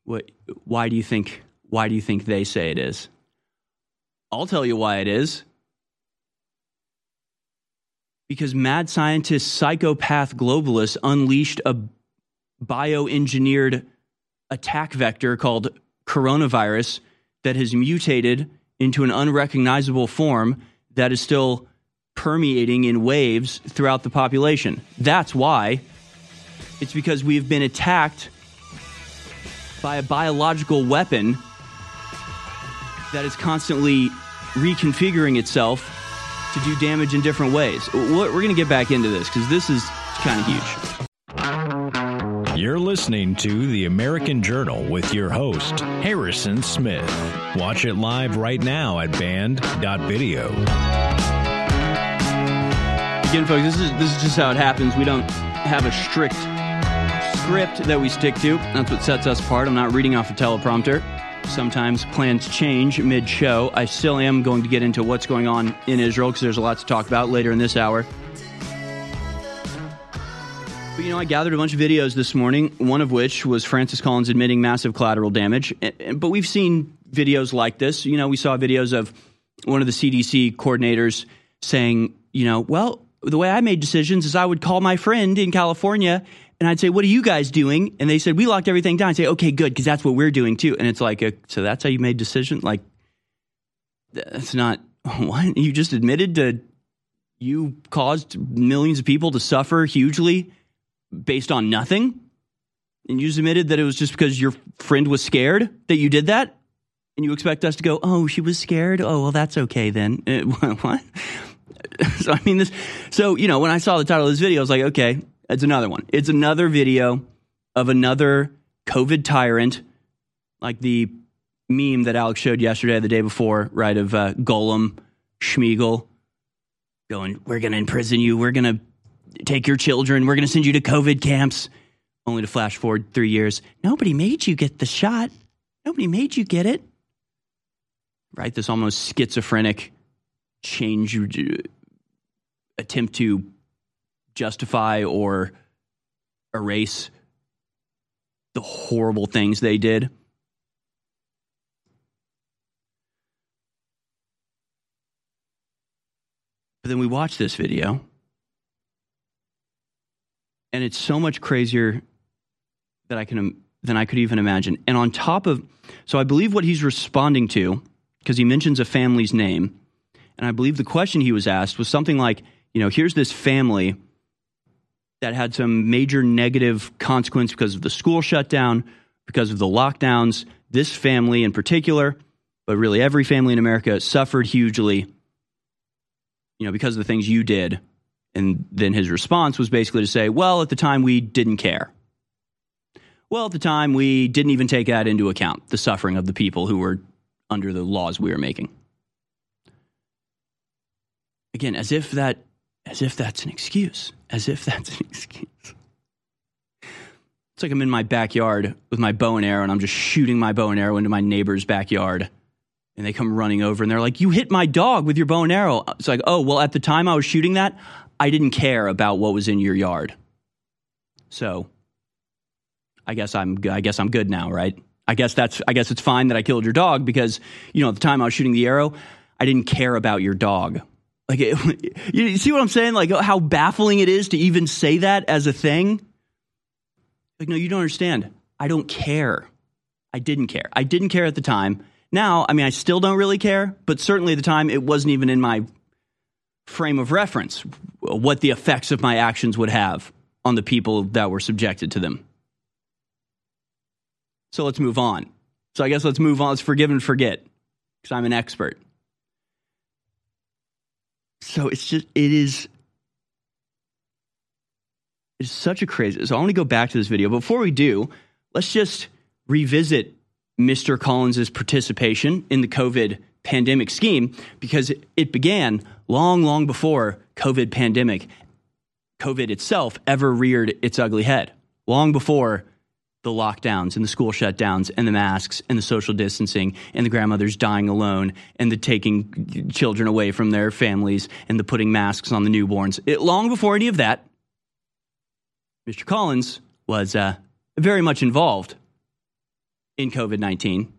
What, why do you think why do you think they say it is? I'll tell you why it is. Because mad scientist, psychopath globalists unleashed a bioengineered attack vector called coronavirus that has mutated into an unrecognizable form that is still permeating in waves throughout the population. That's why. It's because we've been attacked by a biological weapon that is constantly reconfiguring itself to do damage in different ways. We're going to get back into this because this is kind of huge. You're listening to The American Journal with your host, Harrison Smith. Watch it live right now at band.video. Again, folks, this is, this is just how it happens. We don't have a strict script that we stick to. That's what sets us apart. I'm not reading off a teleprompter. Sometimes plans change mid show. I still am going to get into what's going on in Israel because there's a lot to talk about later in this hour. But you know, I gathered a bunch of videos this morning, one of which was Francis Collins admitting massive collateral damage. But we've seen videos like this. You know, we saw videos of one of the CDC coordinators saying, you know, well, the way I made decisions is I would call my friend in California and I'd say, "What are you guys doing?" And they said, "We locked everything down." I'd say, "Okay, good, because that's what we're doing too." And it's like, a, so that's how you made decision. Like, that's not what you just admitted to. You caused millions of people to suffer hugely based on nothing, and you admitted that it was just because your friend was scared that you did that, and you expect us to go, "Oh, she was scared. Oh, well, that's okay then." Uh, what? so I mean this. So you know, when I saw the title of this video, I was like, okay, it's another one. It's another video of another COVID tyrant, like the meme that Alex showed yesterday, the day before, right? Of uh, Golem, Schmiegel going, "We're to imprison you. We're to take your children. We're to send you to COVID camps." Only to flash forward three years. Nobody made you get the shot. Nobody made you get it. Right? This almost schizophrenic change attempt to justify or erase the horrible things they did. But then we watch this video, and it's so much crazier that I can than I could even imagine. And on top of, so I believe what he's responding to, because he mentions a family's name, and I believe the question he was asked was something like, you know, here's this family that had some major negative consequence because of the school shutdown, because of the lockdowns. This family in particular, but really every family in America suffered hugely, you know, because of the things you did. And then his response was basically to say, well, at the time we didn't care. Well, at the time we didn't even take that into account, the suffering of the people who were under the laws we were making. Again, as if that as if that's an excuse. As if that's an excuse. It's like I'm in my backyard with my bow and arrow and I'm just shooting my bow and arrow into my neighbor's backyard. And they come running over and they're like, You hit my dog with your bow and arrow. It's like, Oh, well, at the time I was shooting that, I didn't care about what was in your yard. So I guess I'm I guess I'm good now, right? I guess that's I guess it's fine that I killed your dog because, you know, at the time I was shooting the arrow, I didn't care about your dog. Like, it, you see what I'm saying? Like, how baffling it is to even say that as a thing. Like, no, you don't understand. I don't care. I didn't care. I didn't care at the time. Now, I mean, I still don't really care, but certainly at the time, it wasn't even in my frame of reference uh, what the effects of my actions would have on the people that were subjected to them. So let's move on. So I guess let's move on. Let's forgive and forget because I'm an expert. So it's just, it is, it's such a crazy. So I want to go back to this video. Before we do, let's just revisit Mr. Collins's participation in the COVID pandemic scheme because it began long, long before COVID pandemic, COVID itself ever reared its ugly head. Long before the lockdowns and the school shutdowns and the masks and the social distancing and the grandmothers dying alone and the taking children away from their families and the putting masks on the newborns. It, long before any of that, Mr. Collins was uh, very much involved in COVID 19,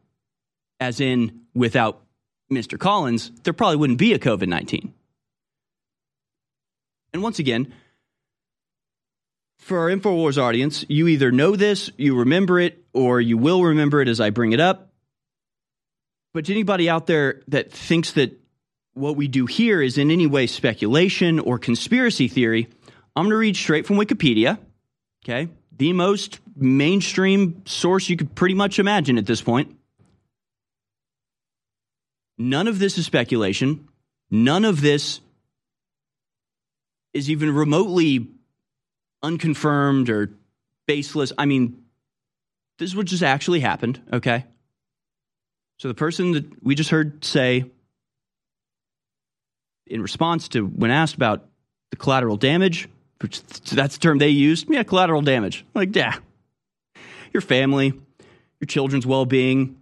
as in, without Mr. Collins, there probably wouldn't be a COVID 19. And once again, for our InfoWars audience, you either know this, you remember it, or you will remember it as I bring it up. But to anybody out there that thinks that what we do here is in any way speculation or conspiracy theory, I'm going to read straight from Wikipedia. Okay. The most mainstream source you could pretty much imagine at this point. None of this is speculation. None of this is even remotely unconfirmed or baseless. I mean, this is what just actually happened, okay? So the person that we just heard say in response to when asked about the collateral damage, which that's the term they used, yeah, collateral damage. Like, yeah, your family, your children's well being,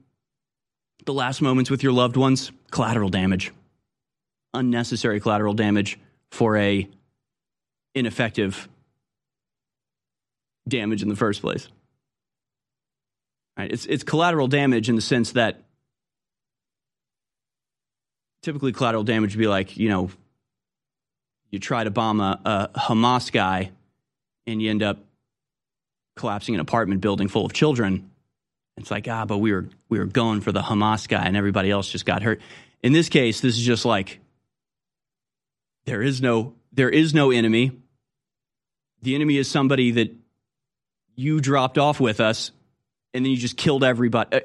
the last moments with your loved ones, collateral damage, unnecessary collateral damage for a ineffective damage in the first place. Right? It's, it's collateral damage in the sense that typically collateral damage would be like, you know, you try to bomb a, a Hamas guy and you end up collapsing an apartment building full of children. It's like, ah, but we were we were going for the Hamas guy and everybody else just got hurt. In this case, this is just like there is no there is no enemy. The enemy is somebody that you dropped off with us, and then you just killed everybody. Uh,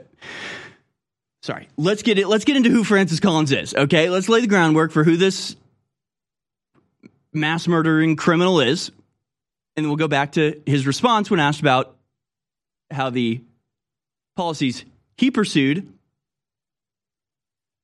sorry. Let's get it. Let's get into who Francis Collins is. Okay, let's lay the groundwork for who this mass murdering criminal is, and then we'll go back to his response when asked about how the policies he pursued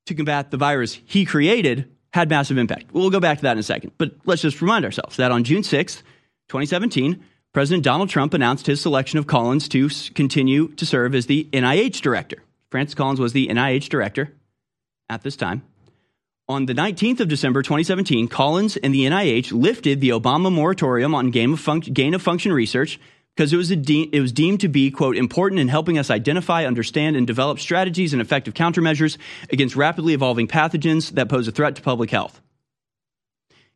to combat the virus he created had massive impact. We'll go back to that in a second. But let's just remind ourselves that on June 6th, 2017, President Donald Trump announced his selection of Collins to continue to serve as the NIH director. Francis Collins was the NIH director at this time. On the 19th of December 2017, Collins and the NIH lifted the Obama moratorium on gain of, func- gain of function research because it was, de- it was deemed to be, quote, important in helping us identify, understand, and develop strategies and effective countermeasures against rapidly evolving pathogens that pose a threat to public health.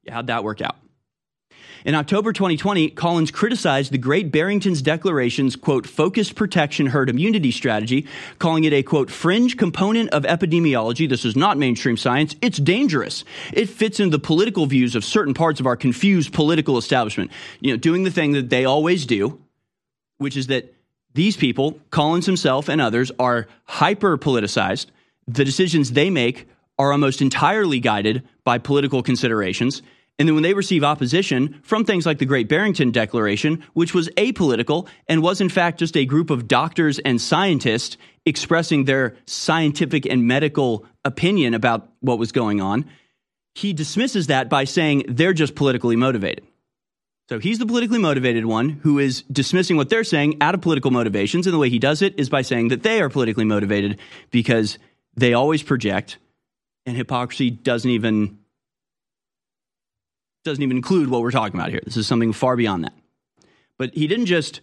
Yeah, how'd that work out? In October 2020, Collins criticized the Great Barrington's Declaration's, quote, focused protection herd immunity strategy, calling it a, quote, fringe component of epidemiology. This is not mainstream science. It's dangerous. It fits in the political views of certain parts of our confused political establishment. You know, doing the thing that they always do, which is that these people, Collins himself and others, are hyper politicized. The decisions they make are almost entirely guided by political considerations. And then when they receive opposition from things like the Great Barrington Declaration, which was apolitical and was in fact just a group of doctors and scientists expressing their scientific and medical opinion about what was going on, he dismisses that by saying they're just politically motivated. So he's the politically motivated one who is dismissing what they're saying out of political motivations. And the way he does it is by saying that they are politically motivated because they always project, and hypocrisy doesn't even doesn't even include what we're talking about here. This is something far beyond that. But he didn't just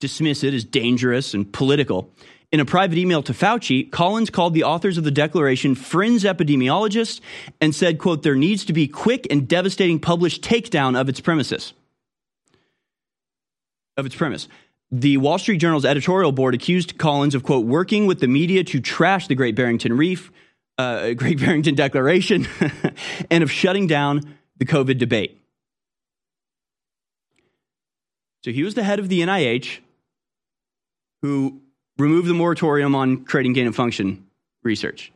dismiss it as dangerous and political. In a private email to Fauci, Collins called the authors of the declaration friends epidemiologists and said, quote, there needs to be quick and devastating published takedown of its premises. Of its premise. The Wall Street Journal's editorial board accused Collins of, quote, working with the media to trash the Great Barrington Reef, uh, Great Barrington Declaration, and of shutting down the COVID debate. So he was the head of the NIH who removed the moratorium on creating gain of function research.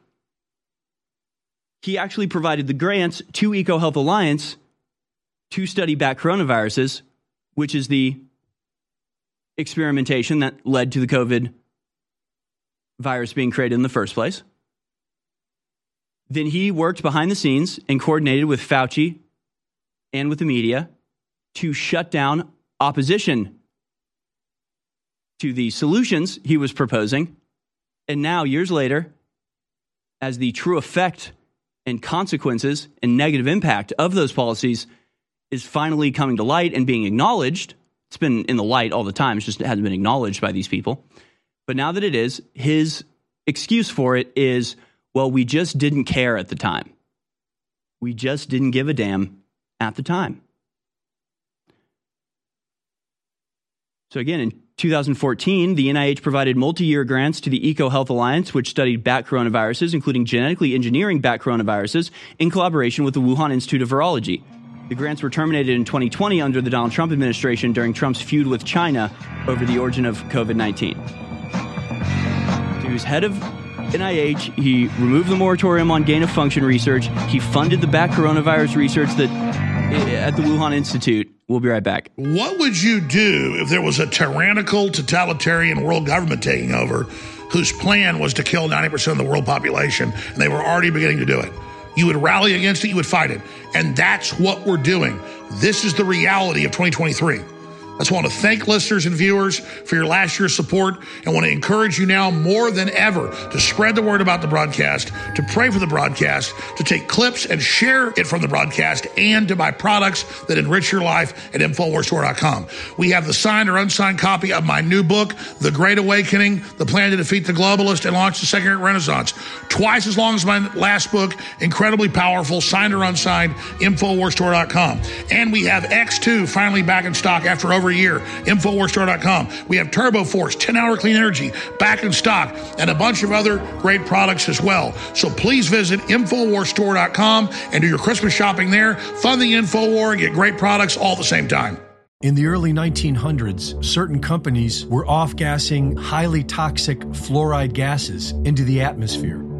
He actually provided the grants to EcoHealth Alliance to study back coronaviruses, which is the experimentation that led to the COVID virus being created in the first place. Then he worked behind the scenes and coordinated with Fauci and with the media to shut down opposition to the solutions he was proposing. And now, years later, as the true effect and consequences and negative impact of those policies is finally coming to light and being acknowledged, it's been in the light all the time, it's just it hasn't been acknowledged by these people. But now that it is, his excuse for it is, well, we just didn't care at the time. We just didn't give a damn at the time. So, again, in 2014, the NIH provided multi year grants to the EcoHealth Alliance, which studied bat coronaviruses, including genetically engineering bat coronaviruses, in collaboration with the Wuhan Institute of Virology. The grants were terminated in 2020 under the Donald Trump administration during Trump's feud with China over the origin of COVID 19. So he was head of NIH. He removed the moratorium on gain of function research. He funded the bat coronavirus research that at the Wuhan Institute. We'll be right back. What would you do if there was a tyrannical, totalitarian world government taking over whose plan was to kill 90% of the world population and they were already beginning to do it? You would rally against it, you would fight it. And that's what we're doing. This is the reality of 2023. I just want to thank listeners and viewers for your last year's support and want to encourage you now more than ever to spread the word about the broadcast, to pray for the broadcast, to take clips and share it from the broadcast, and to buy products that enrich your life at InfoWarsStore.com. We have the signed or unsigned copy of my new book, The Great Awakening, The Plan to Defeat the Globalist and Launch the Second Renaissance. Twice as long as my last book, incredibly powerful, signed or unsigned, InfoWarsStore.com. And we have X2 finally back in stock after over a year, InfoWarsStore.com. We have Turbo Force, 10 hour clean energy, back in stock, and a bunch of other great products as well. So please visit InfoWarsStore.com and do your Christmas shopping there. Fund the InfoWar and get great products all at the same time. In the early 1900s, certain companies were off gassing highly toxic fluoride gases into the atmosphere.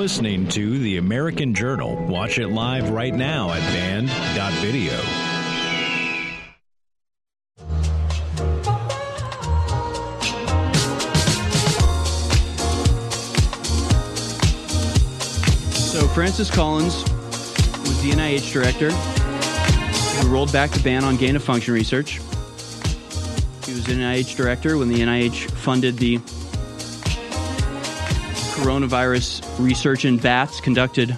Listening to The American Journal. Watch it live right now at band.video. So Francis Collins was the NIH director who rolled back the ban on gain of function research. He was an NIH director when the NIH funded the coronavirus research in bats conducted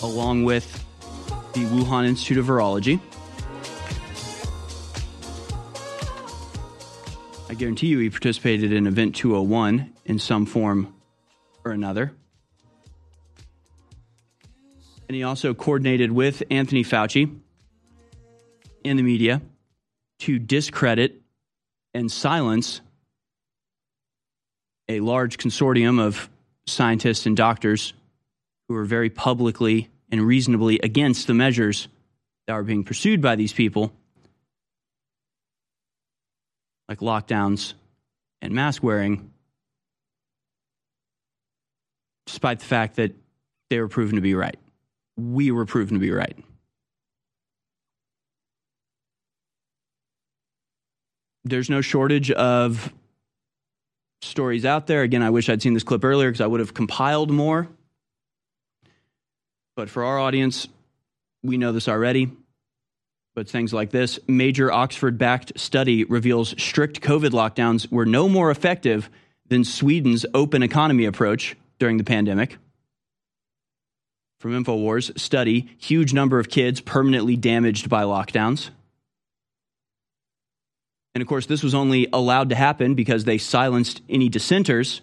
along with the Wuhan Institute of Virology. I guarantee you he participated in Event 201 in some form or another. And he also coordinated with Anthony Fauci in the media to discredit and silence a large consortium of scientists and doctors who are very publicly and reasonably against the measures that are being pursued by these people, like lockdowns and mask wearing, despite the fact that they were proven to be right. We were proven to be right. There's no shortage of stories out there. Again, I wish I'd seen this clip earlier because I would have compiled more. But for our audience, we know this already. But things like this major Oxford backed study reveals strict COVID lockdowns were no more effective than Sweden's open economy approach during the pandemic. From InfoWars study, huge number of kids permanently damaged by lockdowns. And of course, this was only allowed to happen because they silenced any dissenters.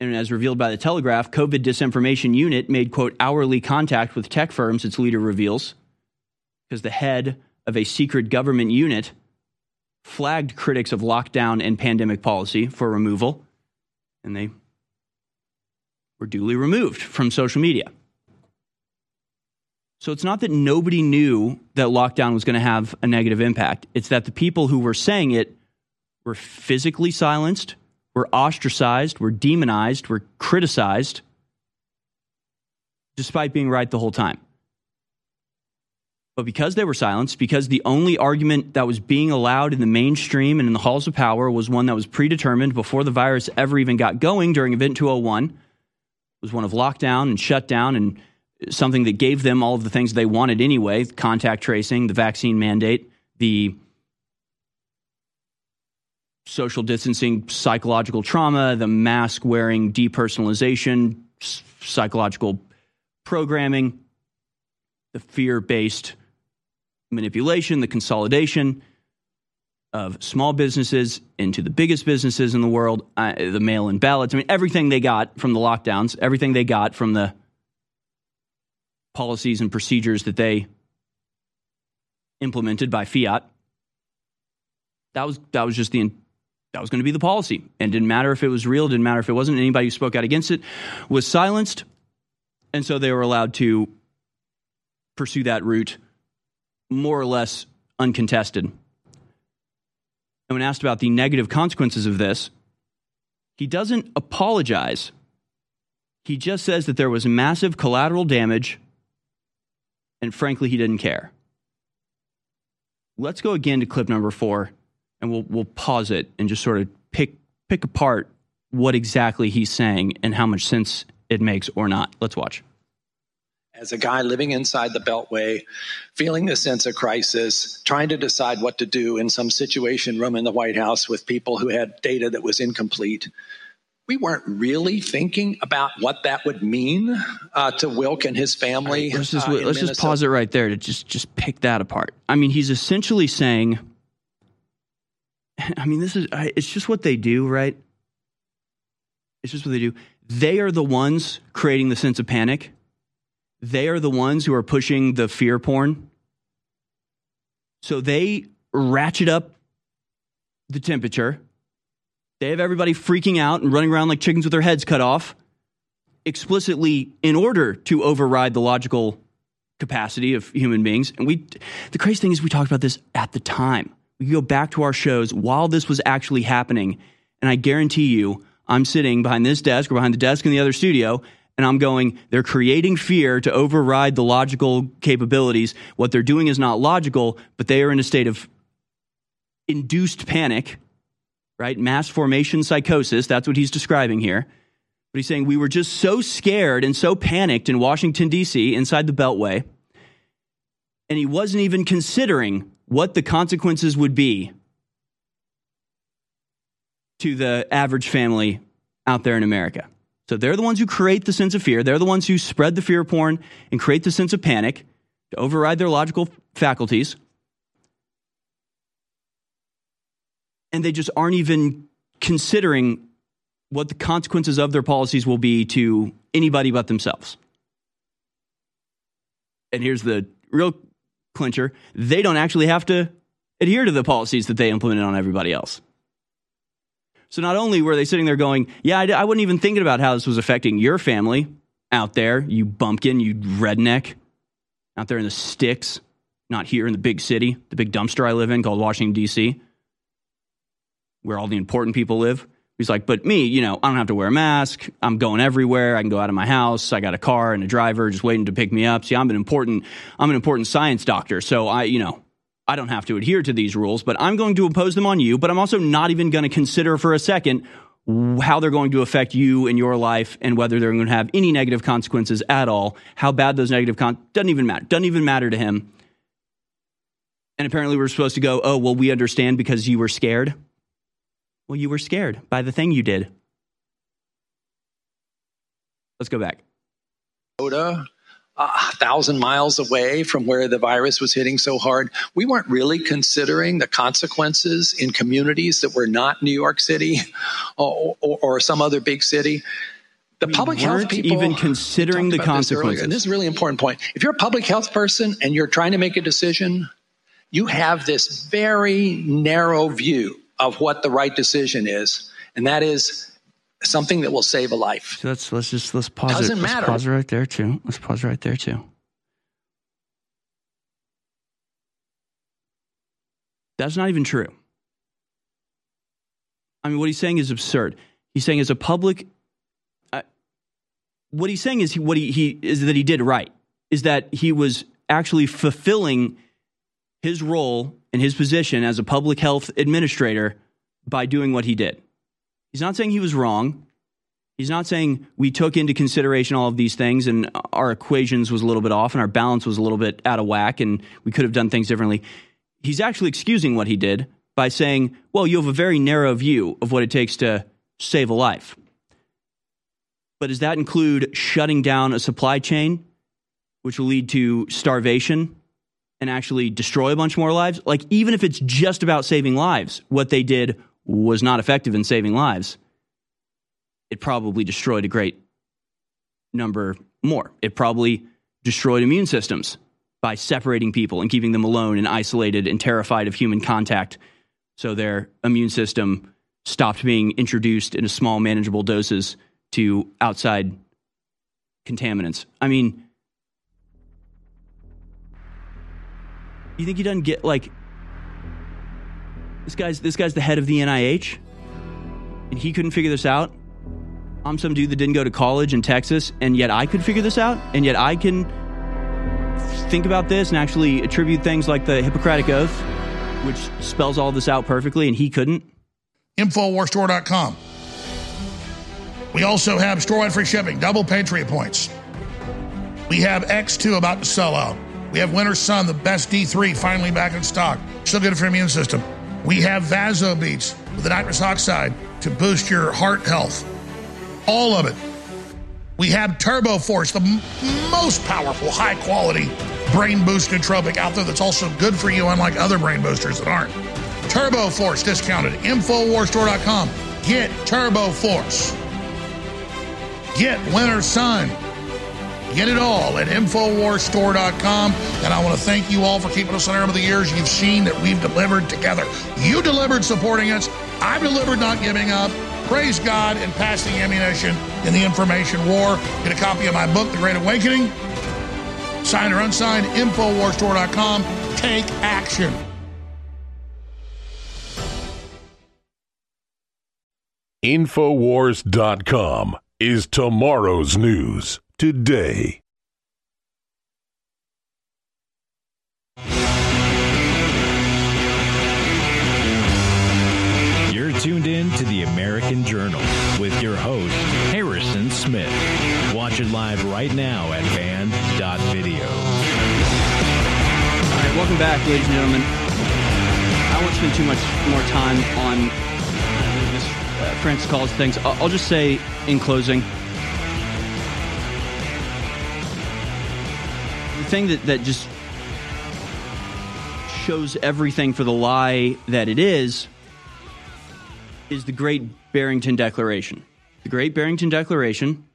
And as revealed by the Telegraph, COVID disinformation unit made, quote, hourly contact with tech firms, its leader reveals, because the head of a secret government unit flagged critics of lockdown and pandemic policy for removal, and they were duly removed from social media. So it's not that nobody knew that lockdown was going to have a negative impact. It's that the people who were saying it were physically silenced, were ostracized, were demonized, were criticized, despite being right the whole time. But because they were silenced, because the only argument that was being allowed in the mainstream and in the halls of power was one that was predetermined before the virus ever even got going during Event 201, was one of lockdown and shutdown and something that gave them all of the things they wanted anyway contact tracing, the vaccine mandate, the social distancing, psychological trauma, the mask wearing depersonalization, psychological programming, the fear based manipulation, the consolidation of small businesses into the biggest businesses in the world, uh, the mail in ballots. I mean, everything they got from the lockdowns, everything they got from the policies and procedures that they implemented by fiat. That was that was just the that was going to be the policy, and didn't matter if it was real, didn't matter if it wasn't. Anybody who spoke out against it was silenced, and so they were allowed to pursue that route more or less uncontested. And when asked about the negative consequences of this, he doesn't apologize. He just says that there was massive collateral damage and frankly, he didn't care. Let's go again to clip number four, and we'll we'll pause it and just sort of pick pick apart what exactly he's saying and how much sense it makes or not. Let's watch. As a guy living inside the Beltway, feeling the sense of crisis, trying to decide what to do in some situation room in the White House with people who had data that was incomplete, we weren't really thinking about what that would mean uh, to Wilk and his family. Right, let's just uh, let's just pause it right there to just just pick that apart. I mean, he's essentially saying. I mean, this is it's just what they do, right? It's just what they do. They are the ones creating the sense of panic. They are the ones who are pushing the fear porn. So they ratchet up the temperature they have everybody freaking out and running around like chickens with their heads cut off, explicitly in order to override the logical capacity of human beings. And we, the crazy thing is, we talked about this at the time. We go back to our shows while this was actually happening, and I guarantee you, I'm sitting behind this desk or behind the desk in the other studio, and I'm going, they're creating fear to override the logical capabilities. What they're doing is not logical, but they are in a state of induced panic right? Mass formation psychosis. That's what he's describing here. But he's saying we were just so scared and so panicked in Washington, D.C., inside the Beltway. And he wasn't even considering what the consequences would be to the average family out there in America. So they're the ones who create the sense of fear. They're the ones who spread the fear porn and create the sense of panic to override their logical faculties. And they just aren't even considering what the consequences of their policies will be to anybody but themselves. And here's the real clincher they don't actually have to adhere to the policies that they implemented on everybody else. So not only were they sitting there going, Yeah, I, I wasn't even thinking about how this was affecting your family out there, you bumpkin, you redneck, out there in the sticks, not here in the big city, the big dumpster I live in called Washington, D.C where all the important people live. He's like, but me, you know, I don't have to wear a mask. I'm going everywhere. I can go out of my house. I got a car and a driver just waiting to pick me up. See, I'm an important, I'm an important science doctor. So I, you know, I don't have to adhere to these rules, but I'm going to impose them on you. But I'm also not even going to consider for a second how they're going to affect you and your life and whether they're going to have any negative consequences at all. How bad those negative con doesn't even matter. Doesn't even matter to him. And apparently we're supposed to go, oh, well, we understand because you were scared. Well, you were scared by the thing you did. Let's go back. a thousand miles away from where the virus was hitting so hard, we weren't really considering the consequences in communities that were not New York City or, or, or some other big city. The We public health people weren't even considering the about this consequences. and this is a really important point. If you're a public health person and you're trying to make a decision, you have this very narrow view of what the right decision is, and that is something that will save a life. So let's let's just let's pause Doesn't it. Let's matter. pause right there too. Let's pause right there too. That's not even true. I mean, what he's saying is absurd. He's saying as a public, uh, what he's saying is he, what he, he is that he did right. Is that he was actually fulfilling his role and his position as a public health administrator by doing what he did. He's not saying he was wrong. He's not saying we took into consideration all of these things and our equations was a little bit off and our balance was a little bit out of whack and we could have done things differently. He's actually excusing what he did by saying, well, you have a very narrow view of what it takes to save a life. But does that include shutting down a supply chain, which will lead to starvation and actually destroy a bunch more lives? Like, even if it's just about saving lives, what they did was not effective in saving lives it probably destroyed a great number more. It probably destroyed immune systems by separating people and keeping them alone and isolated and terrified of human contact. So their immune system stopped being introduced in small, manageable doses to outside contaminants. I mean, you think he doesn't get like this guy's this guy's the head of the NIH and he couldn't figure this out? I'm some dude that didn't go to college in Texas, and yet I could figure this out, and yet I can think about this and actually attribute things like the Hippocratic Oath, which spells all this out perfectly, and he couldn't. Infowarstore.com. We also have store-wide free shipping, double Patriot points. We have X2 about to sell out. We have Winter Sun, the best D3, finally back in stock. Still good for your immune system. We have VasoBeets with the nitrous oxide to boost your heart health. All of it. We have Turbo Force, the m- most powerful, high quality brain boost nootropic out there that's also good for you, unlike other brain boosters that aren't. Turbo Force discounted. Infowarstore.com. Get Turbo Force. Get Winter Sun. Get it all at InfoWarsStore.com. And I want to thank you all for keeping us on air over the years. You've seen that we've delivered together. You delivered supporting us. I've delivered not giving up. Praise God and pass the ammunition in the information war. Get a copy of my book, The Great Awakening. Signed or unsigned, InfoWarsStore.com. Take action. Infowars.com is tomorrow's news today. You're tuned in to the American Journal with your host, Harrison Smith. Watch it live right now at band.video. All right, welcome back, ladies and gentlemen. I won't spend too much more time on this uh, Francis Collins things. I'll, I'll just say in closing thing that, that just shows everything for the lie that it is is the Great Barrington Declaration. The Great Barrington Declaration.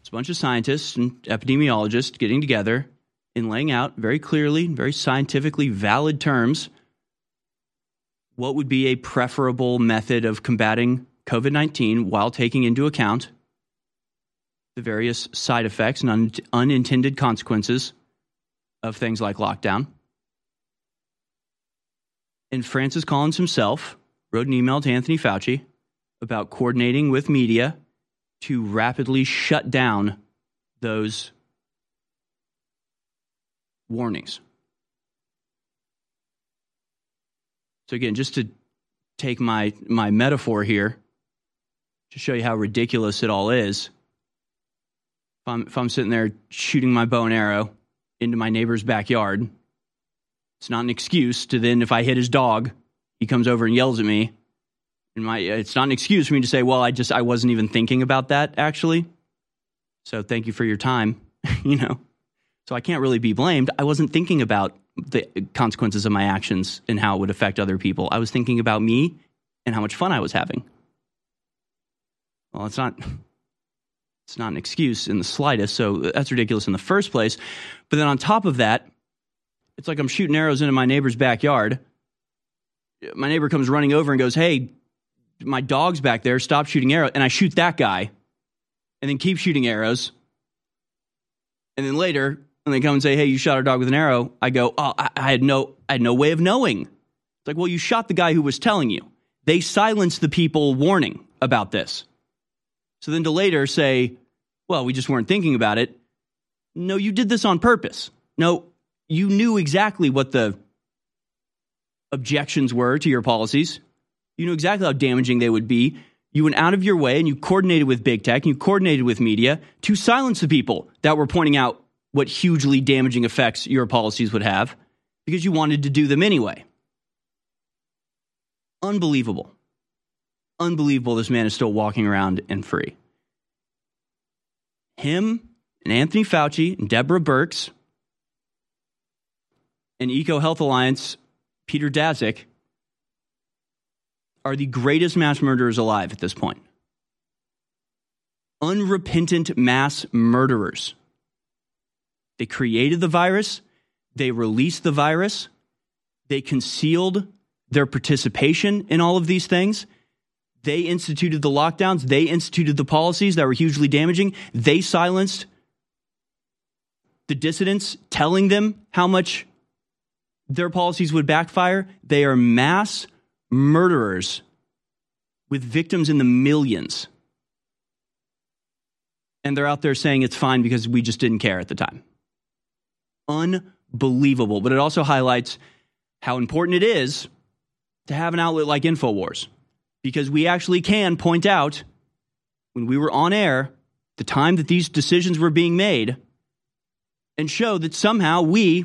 It's a bunch of scientists and epidemiologists getting together and laying out very clearly, very scientifically valid terms, what would be a preferable method of combating COVID 19 while taking into account the various side effects and un- unintended consequences of things like lockdown. And Francis Collins himself wrote an email to Anthony Fauci about coordinating with media to rapidly shut down those warnings. So again, just to take my my metaphor here to show you how ridiculous it all is. If I'm if I'm sitting there shooting my bow and arrow into my neighbor's backyard, it's not an excuse to then if I hit his dog, he comes over and yells at me. And my it's not an excuse for me to say, well, I just I wasn't even thinking about that actually. So thank you for your time, you know. So I can't really be blamed. I wasn't thinking about the consequences of my actions and how it would affect other people. I was thinking about me and how much fun I was having. Well, it's not it's not an excuse in the slightest, so that's ridiculous in the first place. But then on top of that, it's like I'm shooting arrows into my neighbor's backyard. My neighbor comes running over and goes, "Hey, my dog's back there. Stop shooting arrows." And I shoot that guy, and then keep shooting arrows. And then later, when they come and say, "Hey, you shot our dog with an arrow," I go, "Oh, I, I had no, I had no way of knowing." It's like, well, you shot the guy who was telling you. They silenced the people warning about this. So then to later say, "Well, we just weren't thinking about it." No, you did this on purpose. No, you knew exactly what the objections were to your policies. You knew exactly how damaging they would be. You went out of your way and you coordinated with big tech and you coordinated with media to silence the people that were pointing out what hugely damaging effects your policies would have because you wanted to do them anyway. Unbelievable. Unbelievable this man is still walking around and free. Him and Anthony Fauci and Deborah Birx and Eco Health Alliance, Peter Daszak, are the greatest mass murderers alive at this point. Unrepentant mass murderers. They created the virus, they released the virus, they concealed their participation in all of these things. They instituted the lockdowns, they instituted the policies that were hugely damaging, they silenced the dissidents, telling them how much their policies would backfire. They are mass murderers with victims in the millions. And they're out there saying it's fine because we just didn't care at the time. Unbelievable. But it also highlights how important it is to have an outlet like InfoWars because we actually can point out when we were on air, the time that these decisions were being made, and show that somehow we,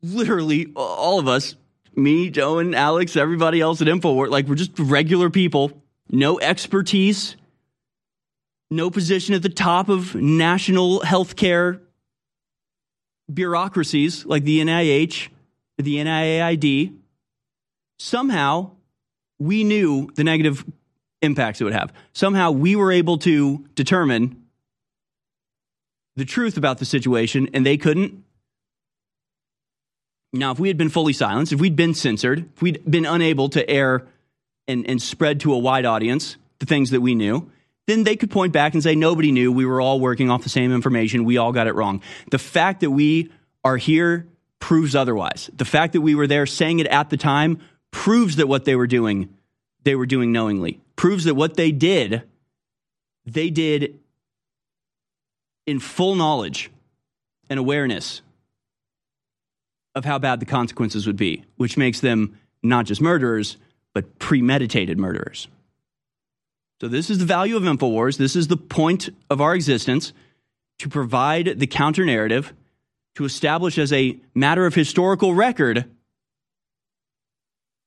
literally all of us, me, Joe, and Alex, everybody else at InfoWars, like we're just regular people, no expertise, no position at the top of national healthcare bureaucracies like the NIH, the NIAID. Somehow we knew the negative impacts it would have. Somehow we were able to determine the truth about the situation and they couldn't. Now, if we had been fully silenced, if we'd been censored, if we'd been unable to air and, and spread to a wide audience the things that we knew, then they could point back and say, nobody knew. We were all working off the same information. We all got it wrong. The fact that we are here proves otherwise. The fact that we were there saying it at the time proves that what they were doing, they were doing knowingly. Proves that what they did, they did in full knowledge and awareness of how bad the consequences would be, which makes them not just murderers, but premeditated murderers. So, this is the value of InfoWars. This is the point of our existence to provide the counter narrative, to establish as a matter of historical record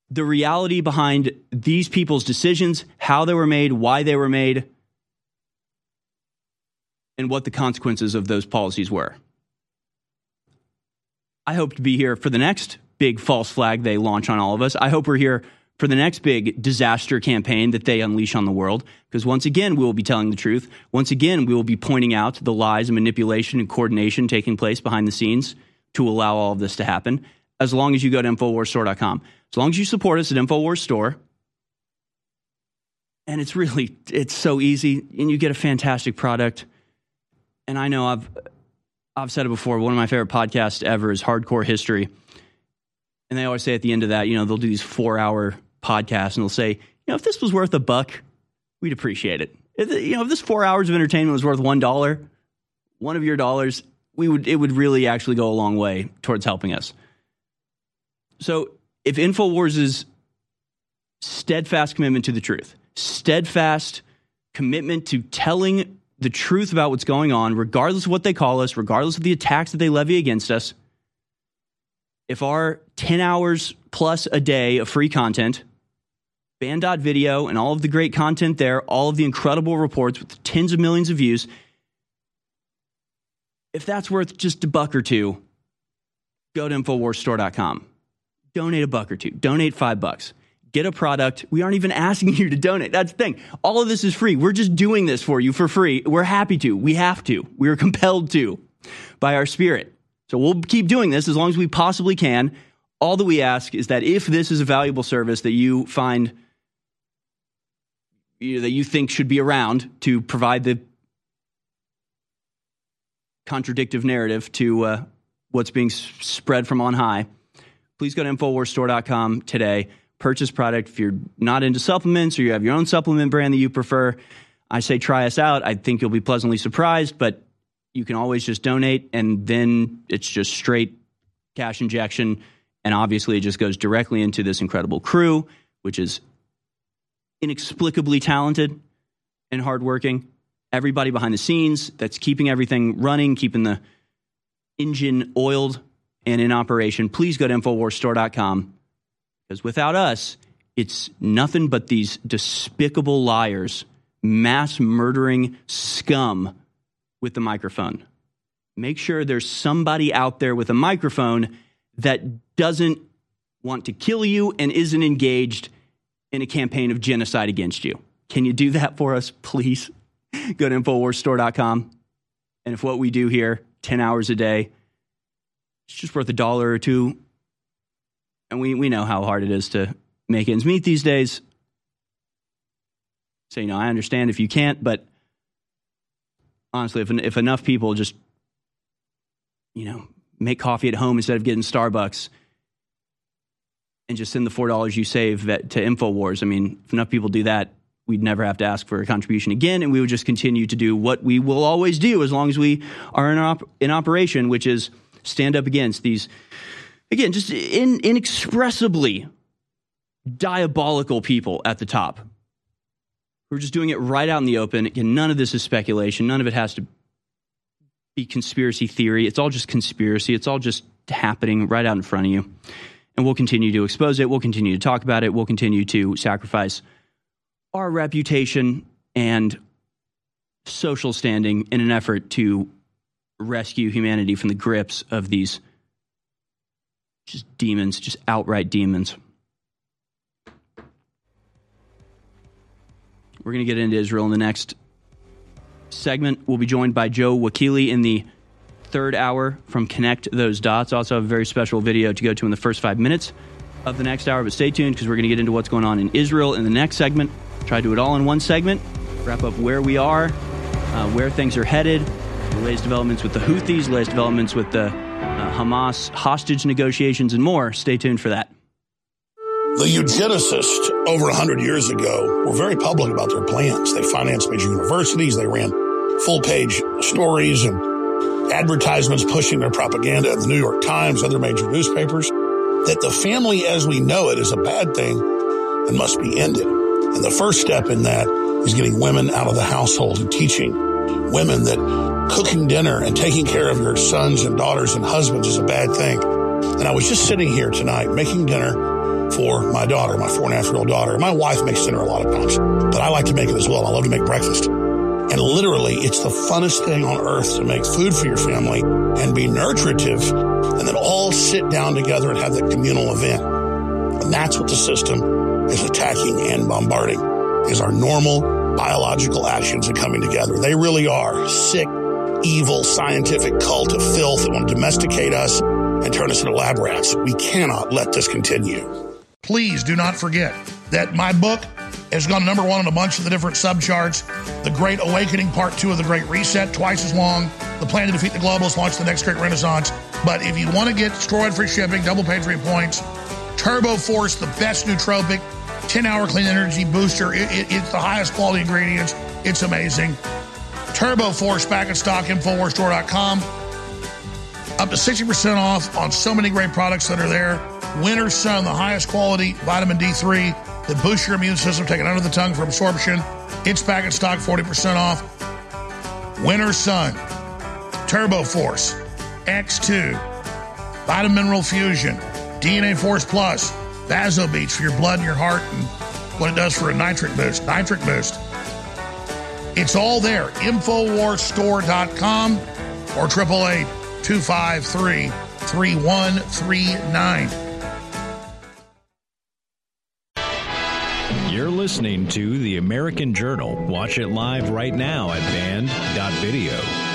the reality behind these people's decisions, how they were made, why they were made, and what the consequences of those policies were. I hope to be here for the next big false flag they launch on all of us. I hope we're here for the next big disaster campaign that they unleash on the world. Because once again, we will be telling the truth. Once again, we will be pointing out the lies and manipulation and coordination taking place behind the scenes to allow all of this to happen. As long as you go to InfoWarsStore.com. As long as you support us at InfoWars Store. And it's really, it's so easy. And you get a fantastic product. And I know I've, I've said it before. One of my favorite podcasts ever is Hardcore History. And they always say at the end of that, you know, they'll do these four hour podcasts and they'll say, you know, if this was worth a buck, we'd appreciate it. If, you know, if this four hours of entertainment was worth one dollar, one of your dollars, we would it would really actually go a long way towards helping us. So if InfoWars' is steadfast commitment to the truth, steadfast commitment to telling the truth about what's going on, regardless of what they call us, regardless of the attacks that they levy against us, if our 10 hours plus a day of free content, band.video, and all of the great content there, all of the incredible reports with tens of millions of views, if that's worth just a buck or two, go to InfoWarsStore.com. Donate a buck or two. Donate five bucks. Get a product. We aren't even asking you to donate. That's the thing. All of this is free. We're just doing this for you for free. We're happy to. We have to. We are compelled to by our spirit. So we'll keep doing this as long as we possibly can. All that we ask is that if this is a valuable service that you find you know, that you think should be around to provide the contradictive narrative to uh, what's being spread from on high, please go to InfoWarsStore.com today. Purchase product. If you're not into supplements or you have your own supplement brand that you prefer, I say try us out. I think you'll be pleasantly surprised, but you can always just donate and then it's just straight cash injection. And obviously, it just goes directly into this incredible crew, which is inexplicably talented and hardworking. Everybody behind the scenes that's keeping everything running, keeping the engine oiled and in operation. Please go to InfoWarsStore.com because without us, it's nothing but these despicable liars, mass murdering scum with the microphone. Make sure there's somebody out there with a microphone that doesn't want to kill you and isn't engaged in a campaign of genocide against you. Can you do that for us, please? Go to InfoWarsStore.com. And if what we do here, 10 hours a day, it's just worth a dollar or two. And we, we know how hard it is to make ends meet these days. So, you know, I understand if you can't, but honestly, if, if enough people just, you know, make coffee at home instead of getting Starbucks and just send the $4 you save to InfoWars, I mean, if enough people do that, we'd never have to ask for a contribution again, and we would just continue to do what we will always do as long as we are in, op- in operation, which is stand up against these, again, just in, inexpressibly diabolical people at the top. We're just doing it right out in the open. Again, none of this is speculation. None of it has to be conspiracy theory. It's all just conspiracy. It's all just happening right out in front of you. And we'll continue to expose it. We'll continue to talk about it. We'll continue to sacrifice our reputation and social standing in an effort to rescue humanity from the grips of these just demons, just outright demons. We're going to get into Israel in the next segment. We'll be joined by Joe Wakili in the third hour from Connect Those Dots. Also, have a very special video to go to in the first five minutes of the next hour. But stay tuned because we're going to get into what's going on in Israel in the next segment. Try to do it all in one segment, wrap up where we are, uh, where things are headed, the latest developments with the Houthis, latest developments with the uh, Hamas hostage negotiations, and more. Stay tuned for that. The eugenicists over 100 years ago were very public about their plans. They financed major universities, they ran full page stories and advertisements pushing their propaganda in the New York Times, other major newspapers, that the family as we know it is a bad thing and must be ended. And the first step in that is getting women out of the household and teaching women that cooking dinner and taking care of your sons and daughters and husbands is a bad thing. And I was just sitting here tonight making dinner for my daughter, my four and a half year old daughter. My wife makes dinner a lot of times, but I like to make it as well. I love to make breakfast. And literally, it's the funnest thing on earth to make food for your family and be nurturative and then all sit down together and have that communal event. And that's what the system is attacking and bombarding is our normal biological actions and coming together. They really are sick, evil, scientific cult of filth that want to domesticate us and turn us into lab rats. We cannot let this continue. Please do not forget that my book has gone number one on a bunch of the different subcharts. The Great Awakening, Part Two of the Great Reset, twice as long. The Plan to Defeat the Globalists, Launch the Next Great Renaissance. But if you want to get destroyed free shipping, double Patriot points, Turbo Force, the best nootropic, 10 hour clean energy booster. It, it, it's the highest quality ingredients. It's amazing. Turbo Force back in stock, InfoWarsStore.com. Up to 60% off on so many great products that are there. Winter Sun, the highest quality vitamin D3 that boosts your immune system, taken under the tongue for absorption. It's back in stock, 40% off. Winter Sun, Turbo Force, X2, Vitamin Mineral Fusion, DNA Force Plus, VasoBeets for your blood and your heart and what it does for a nitric boost. Nitric boost. It's all there. Infowarsstore.com. or 888 253 3139. You're listening to The American Journal. Watch it live right now at band.video.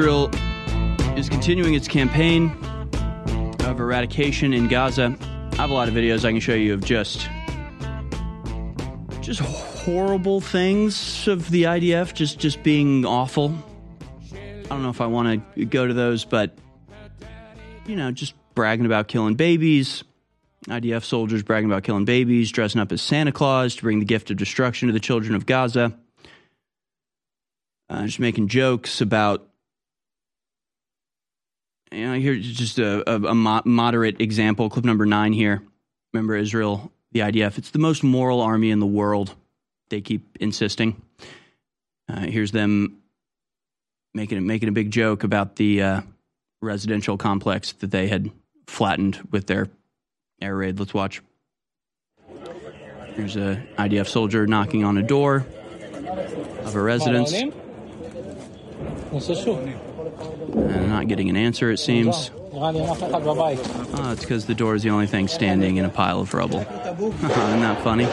Israel is continuing its campaign of eradication in Gaza. I have a lot of videos I can show you of just just horrible things of the IDF just just being awful. I don't know if I want to go to those, but you know, just bragging about killing babies. IDF soldiers bragging about killing babies, dressing up as Santa Claus to bring the gift of destruction to the children of Gaza. Uh, just making jokes about you know, here's just a, a, a mo- moderate example. Clip number nine here. Remember Israel, the IDF. It's the most moral army in the world. They keep insisting. Uh, here's them making making a big joke about the uh, residential complex that they had flattened with their air raid. Let's watch. There's a IDF soldier knocking on a door of a residence. And not getting an answer, it seems. Oh, it's because the door is the only thing standing in a pile of rubble. Isn't that funny?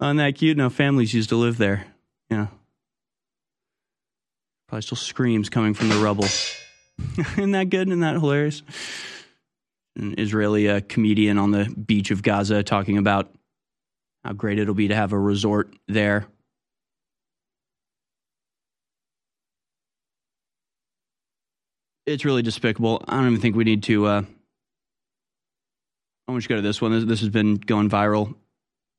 Isn't that cute? No, families used to live there. Yeah. Probably still screams coming from the rubble. Isn't that good? Isn't that hilarious? An Israeli uh, comedian on the beach of Gaza talking about how great it'll be to have a resort there. It's really despicable. I don't even think we need to. Uh, I want you to go to this one. This, this has been going viral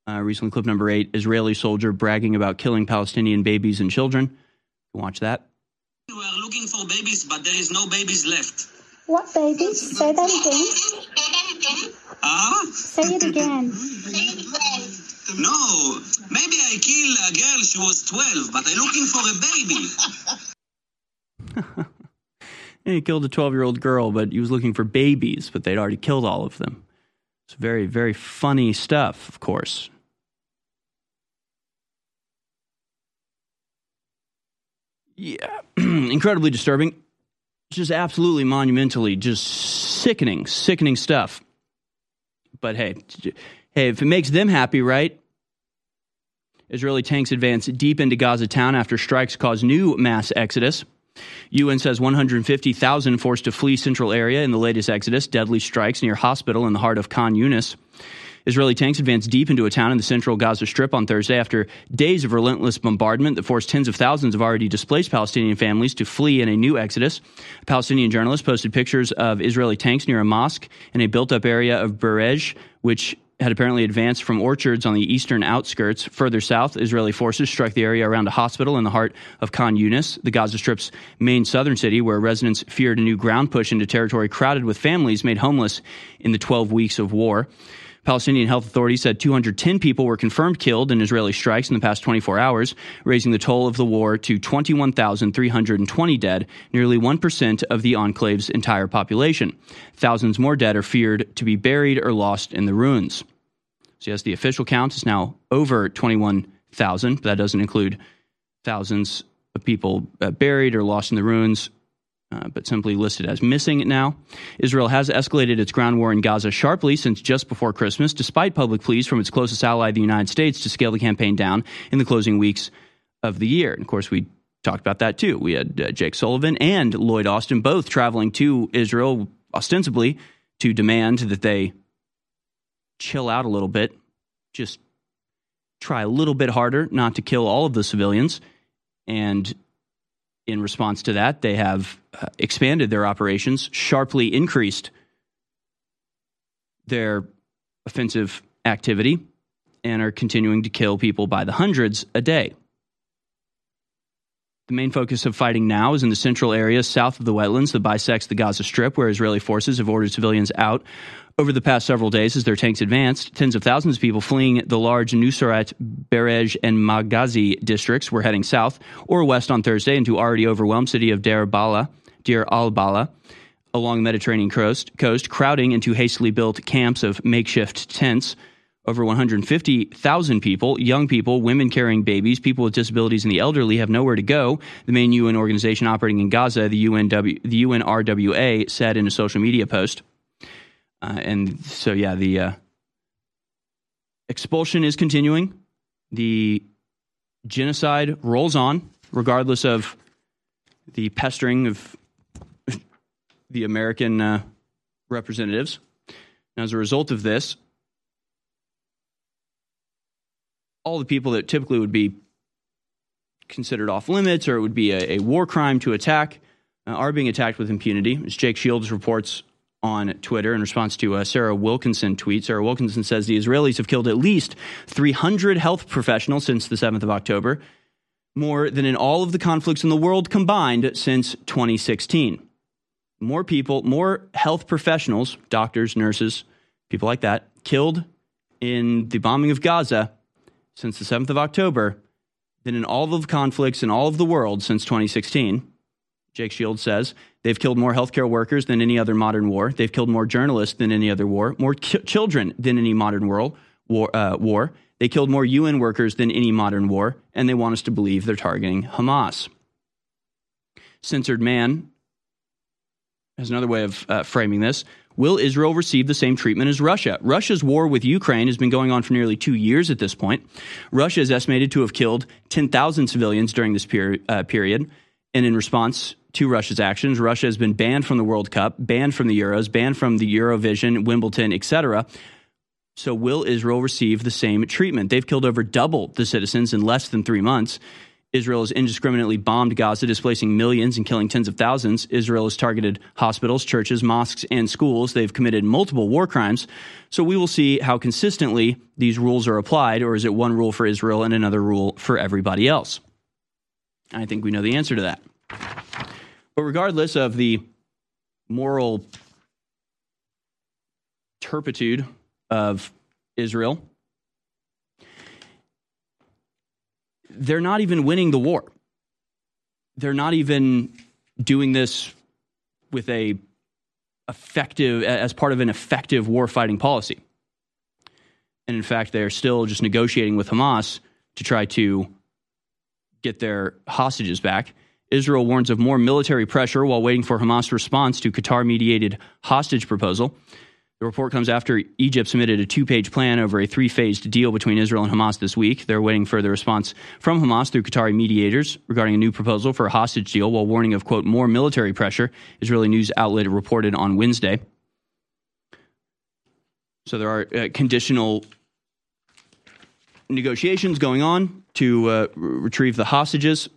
uh, recently. Clip number eight: Israeli soldier bragging about killing Palestinian babies and children. Watch that. We are looking for babies, but there is no babies left. What babies? Say that again. Ah? Say it again. No, maybe I kill a girl. She was twelve, but I'm looking for a baby. And he killed a 12 year old girl, but he was looking for babies, but they'd already killed all of them. It's very, very funny stuff, of course. Yeah, incredibly disturbing. Just absolutely monumentally, just sickening, sickening stuff. But hey, hey, if it makes them happy, right? Israeli tanks advance deep into Gaza town after strikes cause new mass exodus. UN says 150,000 forced to flee central area in the latest exodus. Deadly strikes near hospital in the heart of Khan Yunis. Israeli tanks advanced deep into a town in the central Gaza Strip on Thursday after days of relentless bombardment that forced tens of thousands of already displaced Palestinian families to flee in a new exodus. A Palestinian journalist posted pictures of Israeli tanks near a mosque in a built up area of Bureij, which had apparently advanced from orchards on the eastern outskirts. Further south, Israeli forces struck the area around a hospital in the heart of Khan Yunis, the Gaza Strip's main southern city, where residents feared a new ground push into territory crowded with families made homeless in the 12 weeks of war. Palestinian health authorities said 210 people were confirmed killed in Israeli strikes in the past 24 hours, raising the toll of the war to 21,320 dead, nearly 1% of the enclave's entire population. Thousands more dead are feared to be buried or lost in the ruins. So, yes, the official count is now over 21,000, but that doesn't include thousands of people uh, buried or lost in the ruins uh, but simply listed as missing now. Israel has escalated its ground war in Gaza sharply since just before Christmas, despite public pleas from its closest ally, the United States, to scale the campaign down in the closing weeks of the year. And of course, we talked about that too. We had uh, Jake Sullivan and Lloyd Austin both traveling to Israel ostensibly to demand that they chill out a little bit, just try a little bit harder not to kill all of the civilians. And in response to that, they have uh, expanded their operations, sharply increased their offensive activity, and are continuing to kill people by the hundreds a day. The main focus of fighting now is in the central areas south of the wetlands that bisects the Gaza Strip, where Israeli forces have ordered civilians out over the past several days, as their tanks advanced, tens of thousands of people fleeing the large Nuseirat, Bureij, and Maghazi districts were heading south or west on Thursday into already overwhelmed city of Deir Balah, Deir al-Balah, along the Mediterranean coast, coast, crowding into hastily built camps of makeshift tents. Over 150,000 people, young people, women carrying babies, people with disabilities, and the elderly have nowhere to go. The main UN organization operating in Gaza, the, UNW, the UNRWA, said in a social media post. Uh, and so, yeah, the uh, expulsion is continuing. The genocide rolls on, regardless of the pestering of the American uh, representatives. And as a result of this, all the people that typically would be considered off limits or it would be a, a war crime to attack uh, are being attacked with impunity. As Jake Shields reports on Twitter in response to a Sarah Wilkinson tweet, Sarah Wilkinson says the Israelis have killed at least 300 health professionals since the 7th of October, more than in all of the conflicts in the world combined since 2016. More people, more health professionals, doctors, nurses, people like that, killed in the bombing of Gaza since the 7th of October than in all of the conflicts in all of the world since 2016. Jake Shields says they've killed more healthcare workers than any other modern war. They've killed more journalists than any other war, more ki- children than any modern world war, uh, war. They killed more UN workers than any modern war, and they want us to believe they're targeting Hamas. Censored Man has another way of uh, framing this. Will Israel receive the same treatment as Russia? Russia's war with Ukraine has been going on for nearly two years at this point. Russia is estimated to have killed 10,000 civilians during this peri- uh, period. And in response to Russia's actions, Russia has been banned from the World Cup, banned from the Euros, banned from the Eurovision, Wimbledon, etc. So, will Israel receive the same treatment? They've killed over double the citizens in less than three months. Israel has indiscriminately bombed Gaza, displacing millions and killing tens of thousands. Israel has targeted hospitals, churches, mosques, and schools. They've committed multiple war crimes. So we will see how consistently these rules are applied, or is it one rule for Israel and another rule for everybody else? I think we know the answer to that. But regardless of the moral turpitude of Israel, they're not even winning the war. They're not even doing this with a effective as part of an effective war fighting policy. And in fact, they're still just negotiating with Hamas to try to get their hostages back. Israel warns of more military pressure while waiting for Hamas' response to Qatar mediated hostage proposal. The report comes after Egypt submitted a two page plan over a three phased deal between Israel and Hamas this week. They're waiting for the response from Hamas through Qatari mediators regarding a new proposal for a hostage deal while warning of, quote, more military pressure, Israeli news outlet reported on Wednesday. So there are uh, conditional negotiations going on to uh, retrieve the hostages,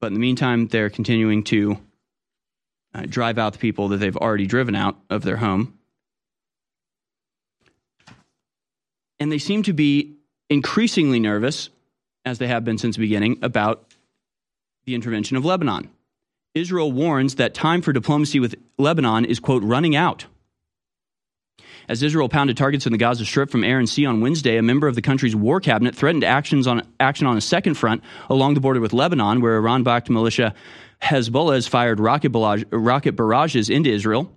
but in the meantime, they're continuing to uh, drive out the people that they've already driven out of their home. And they seem to be increasingly nervous, as they have been since the beginning, about the intervention of Lebanon. Israel warns that time for diplomacy with Lebanon is, quote, running out. As Israel pounded targets in the Gaza Strip from air and sea on Wednesday, a member of the country's war cabinet threatened actions on, action on a second front along the border with Lebanon, where Iran backed militia Hezbollah has fired rocket, barrage, rocket barrages into Israel.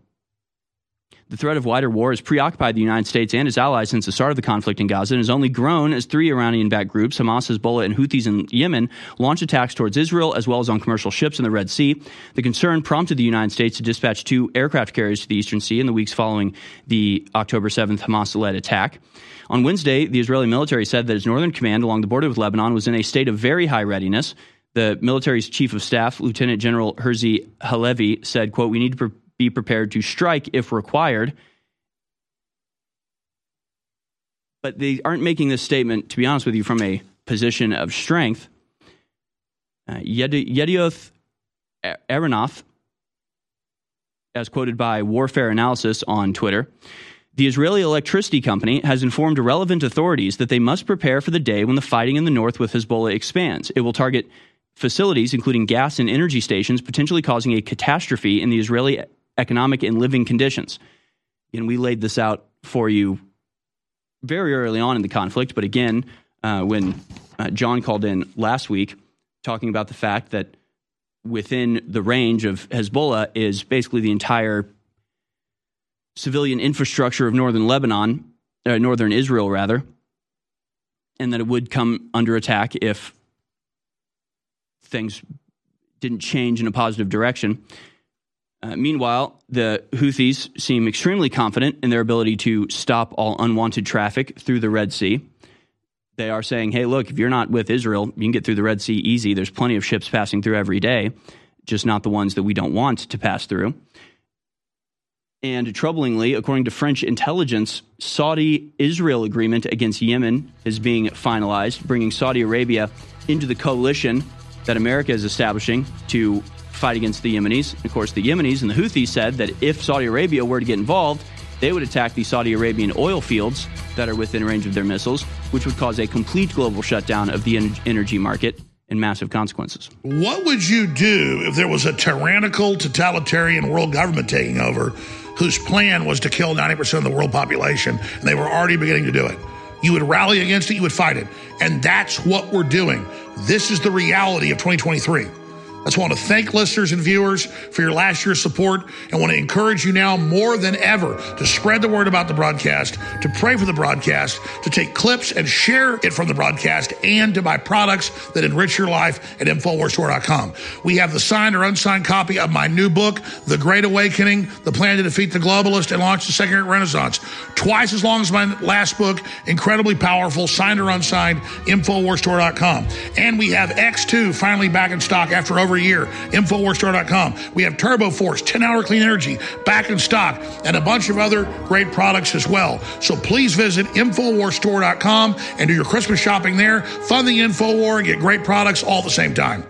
The threat of wider war has preoccupied the United States and its allies since the start of the conflict in Gaza and has only grown as three Iranian backed groups, Hamas, Hezbollah, and Houthis in Yemen, launched attacks towards Israel as well as on commercial ships in the Red Sea. The concern prompted the United States to dispatch two aircraft carriers to the Eastern Sea in the weeks following the October 7th Hamas led attack. On Wednesday, the Israeli military said that its northern command along the border with Lebanon was in a state of very high readiness. The military's chief of staff, Lieutenant General Herzi Halevi, said, quote, we need to be prepared to strike if required. but they aren't making this statement, to be honest with you, from a position of strength. Uh, Yedioth Ahronoth, as quoted by Warfare Analysis on Twitter, the Israeli electricity company has informed relevant authorities that they must prepare for the day when the fighting in the north with Hezbollah expands. It will target facilities, including gas and energy stations, potentially causing a catastrophe in the Israeli economic and living conditions. And we laid this out for you very early on in the conflict, but again, uh, when uh, John called in last week talking about the fact that within the range of Hezbollah is basically the entire civilian infrastructure of northern Lebanon, uh, northern Israel, rather, and that it would come under attack if things didn't change in a positive direction. Uh, meanwhile, the Houthis seem extremely confident in their ability to stop all unwanted traffic through the Red Sea. They are saying, hey, look, if you're not with Israel, you can get through the Red Sea easy. There's plenty of ships passing through every day, just not the ones that we don't want to pass through. And troublingly, according to French intelligence, Saudi Israel agreement against Yemen is being finalized, bringing Saudi Arabia into the coalition that America is establishing to fight against the Yemenis. Of course, the Yemenis and the Houthis said that if Saudi Arabia were to get involved, they would attack the Saudi Arabian oil fields that are within range of their missiles, which would cause a complete global shutdown of the energy market and massive consequences. What would you do if there was a tyrannical, totalitarian world government taking over whose plan was to kill 90% of the world population and they were already beginning to do it? You would rally against it, you would fight it. And that's what we're doing. This is the reality of 2023. I just want to thank listeners and viewers for your last year's support and want to encourage you now more than ever to spread the word about the broadcast, to pray for the broadcast, to take clips and share it from the broadcast, and to buy products that enrich your life at InfoWarsStore.com. We have the signed or unsigned copy of my new book, The Great Awakening, The Plan to Defeat the Globalist and Launch the Second Renaissance. Twice as long as my last book, incredibly powerful, signed or unsigned, InfoWarsStore.com. And we have X2 finally back in stock after over a year. Infowarsstore.com. We have Turbo Force, 10 hour clean energy, back in stock, and a bunch of other great products as well. So please visit Infowarsstore.com and do your Christmas shopping there. Fund the InfoWar and get great products all at the same time.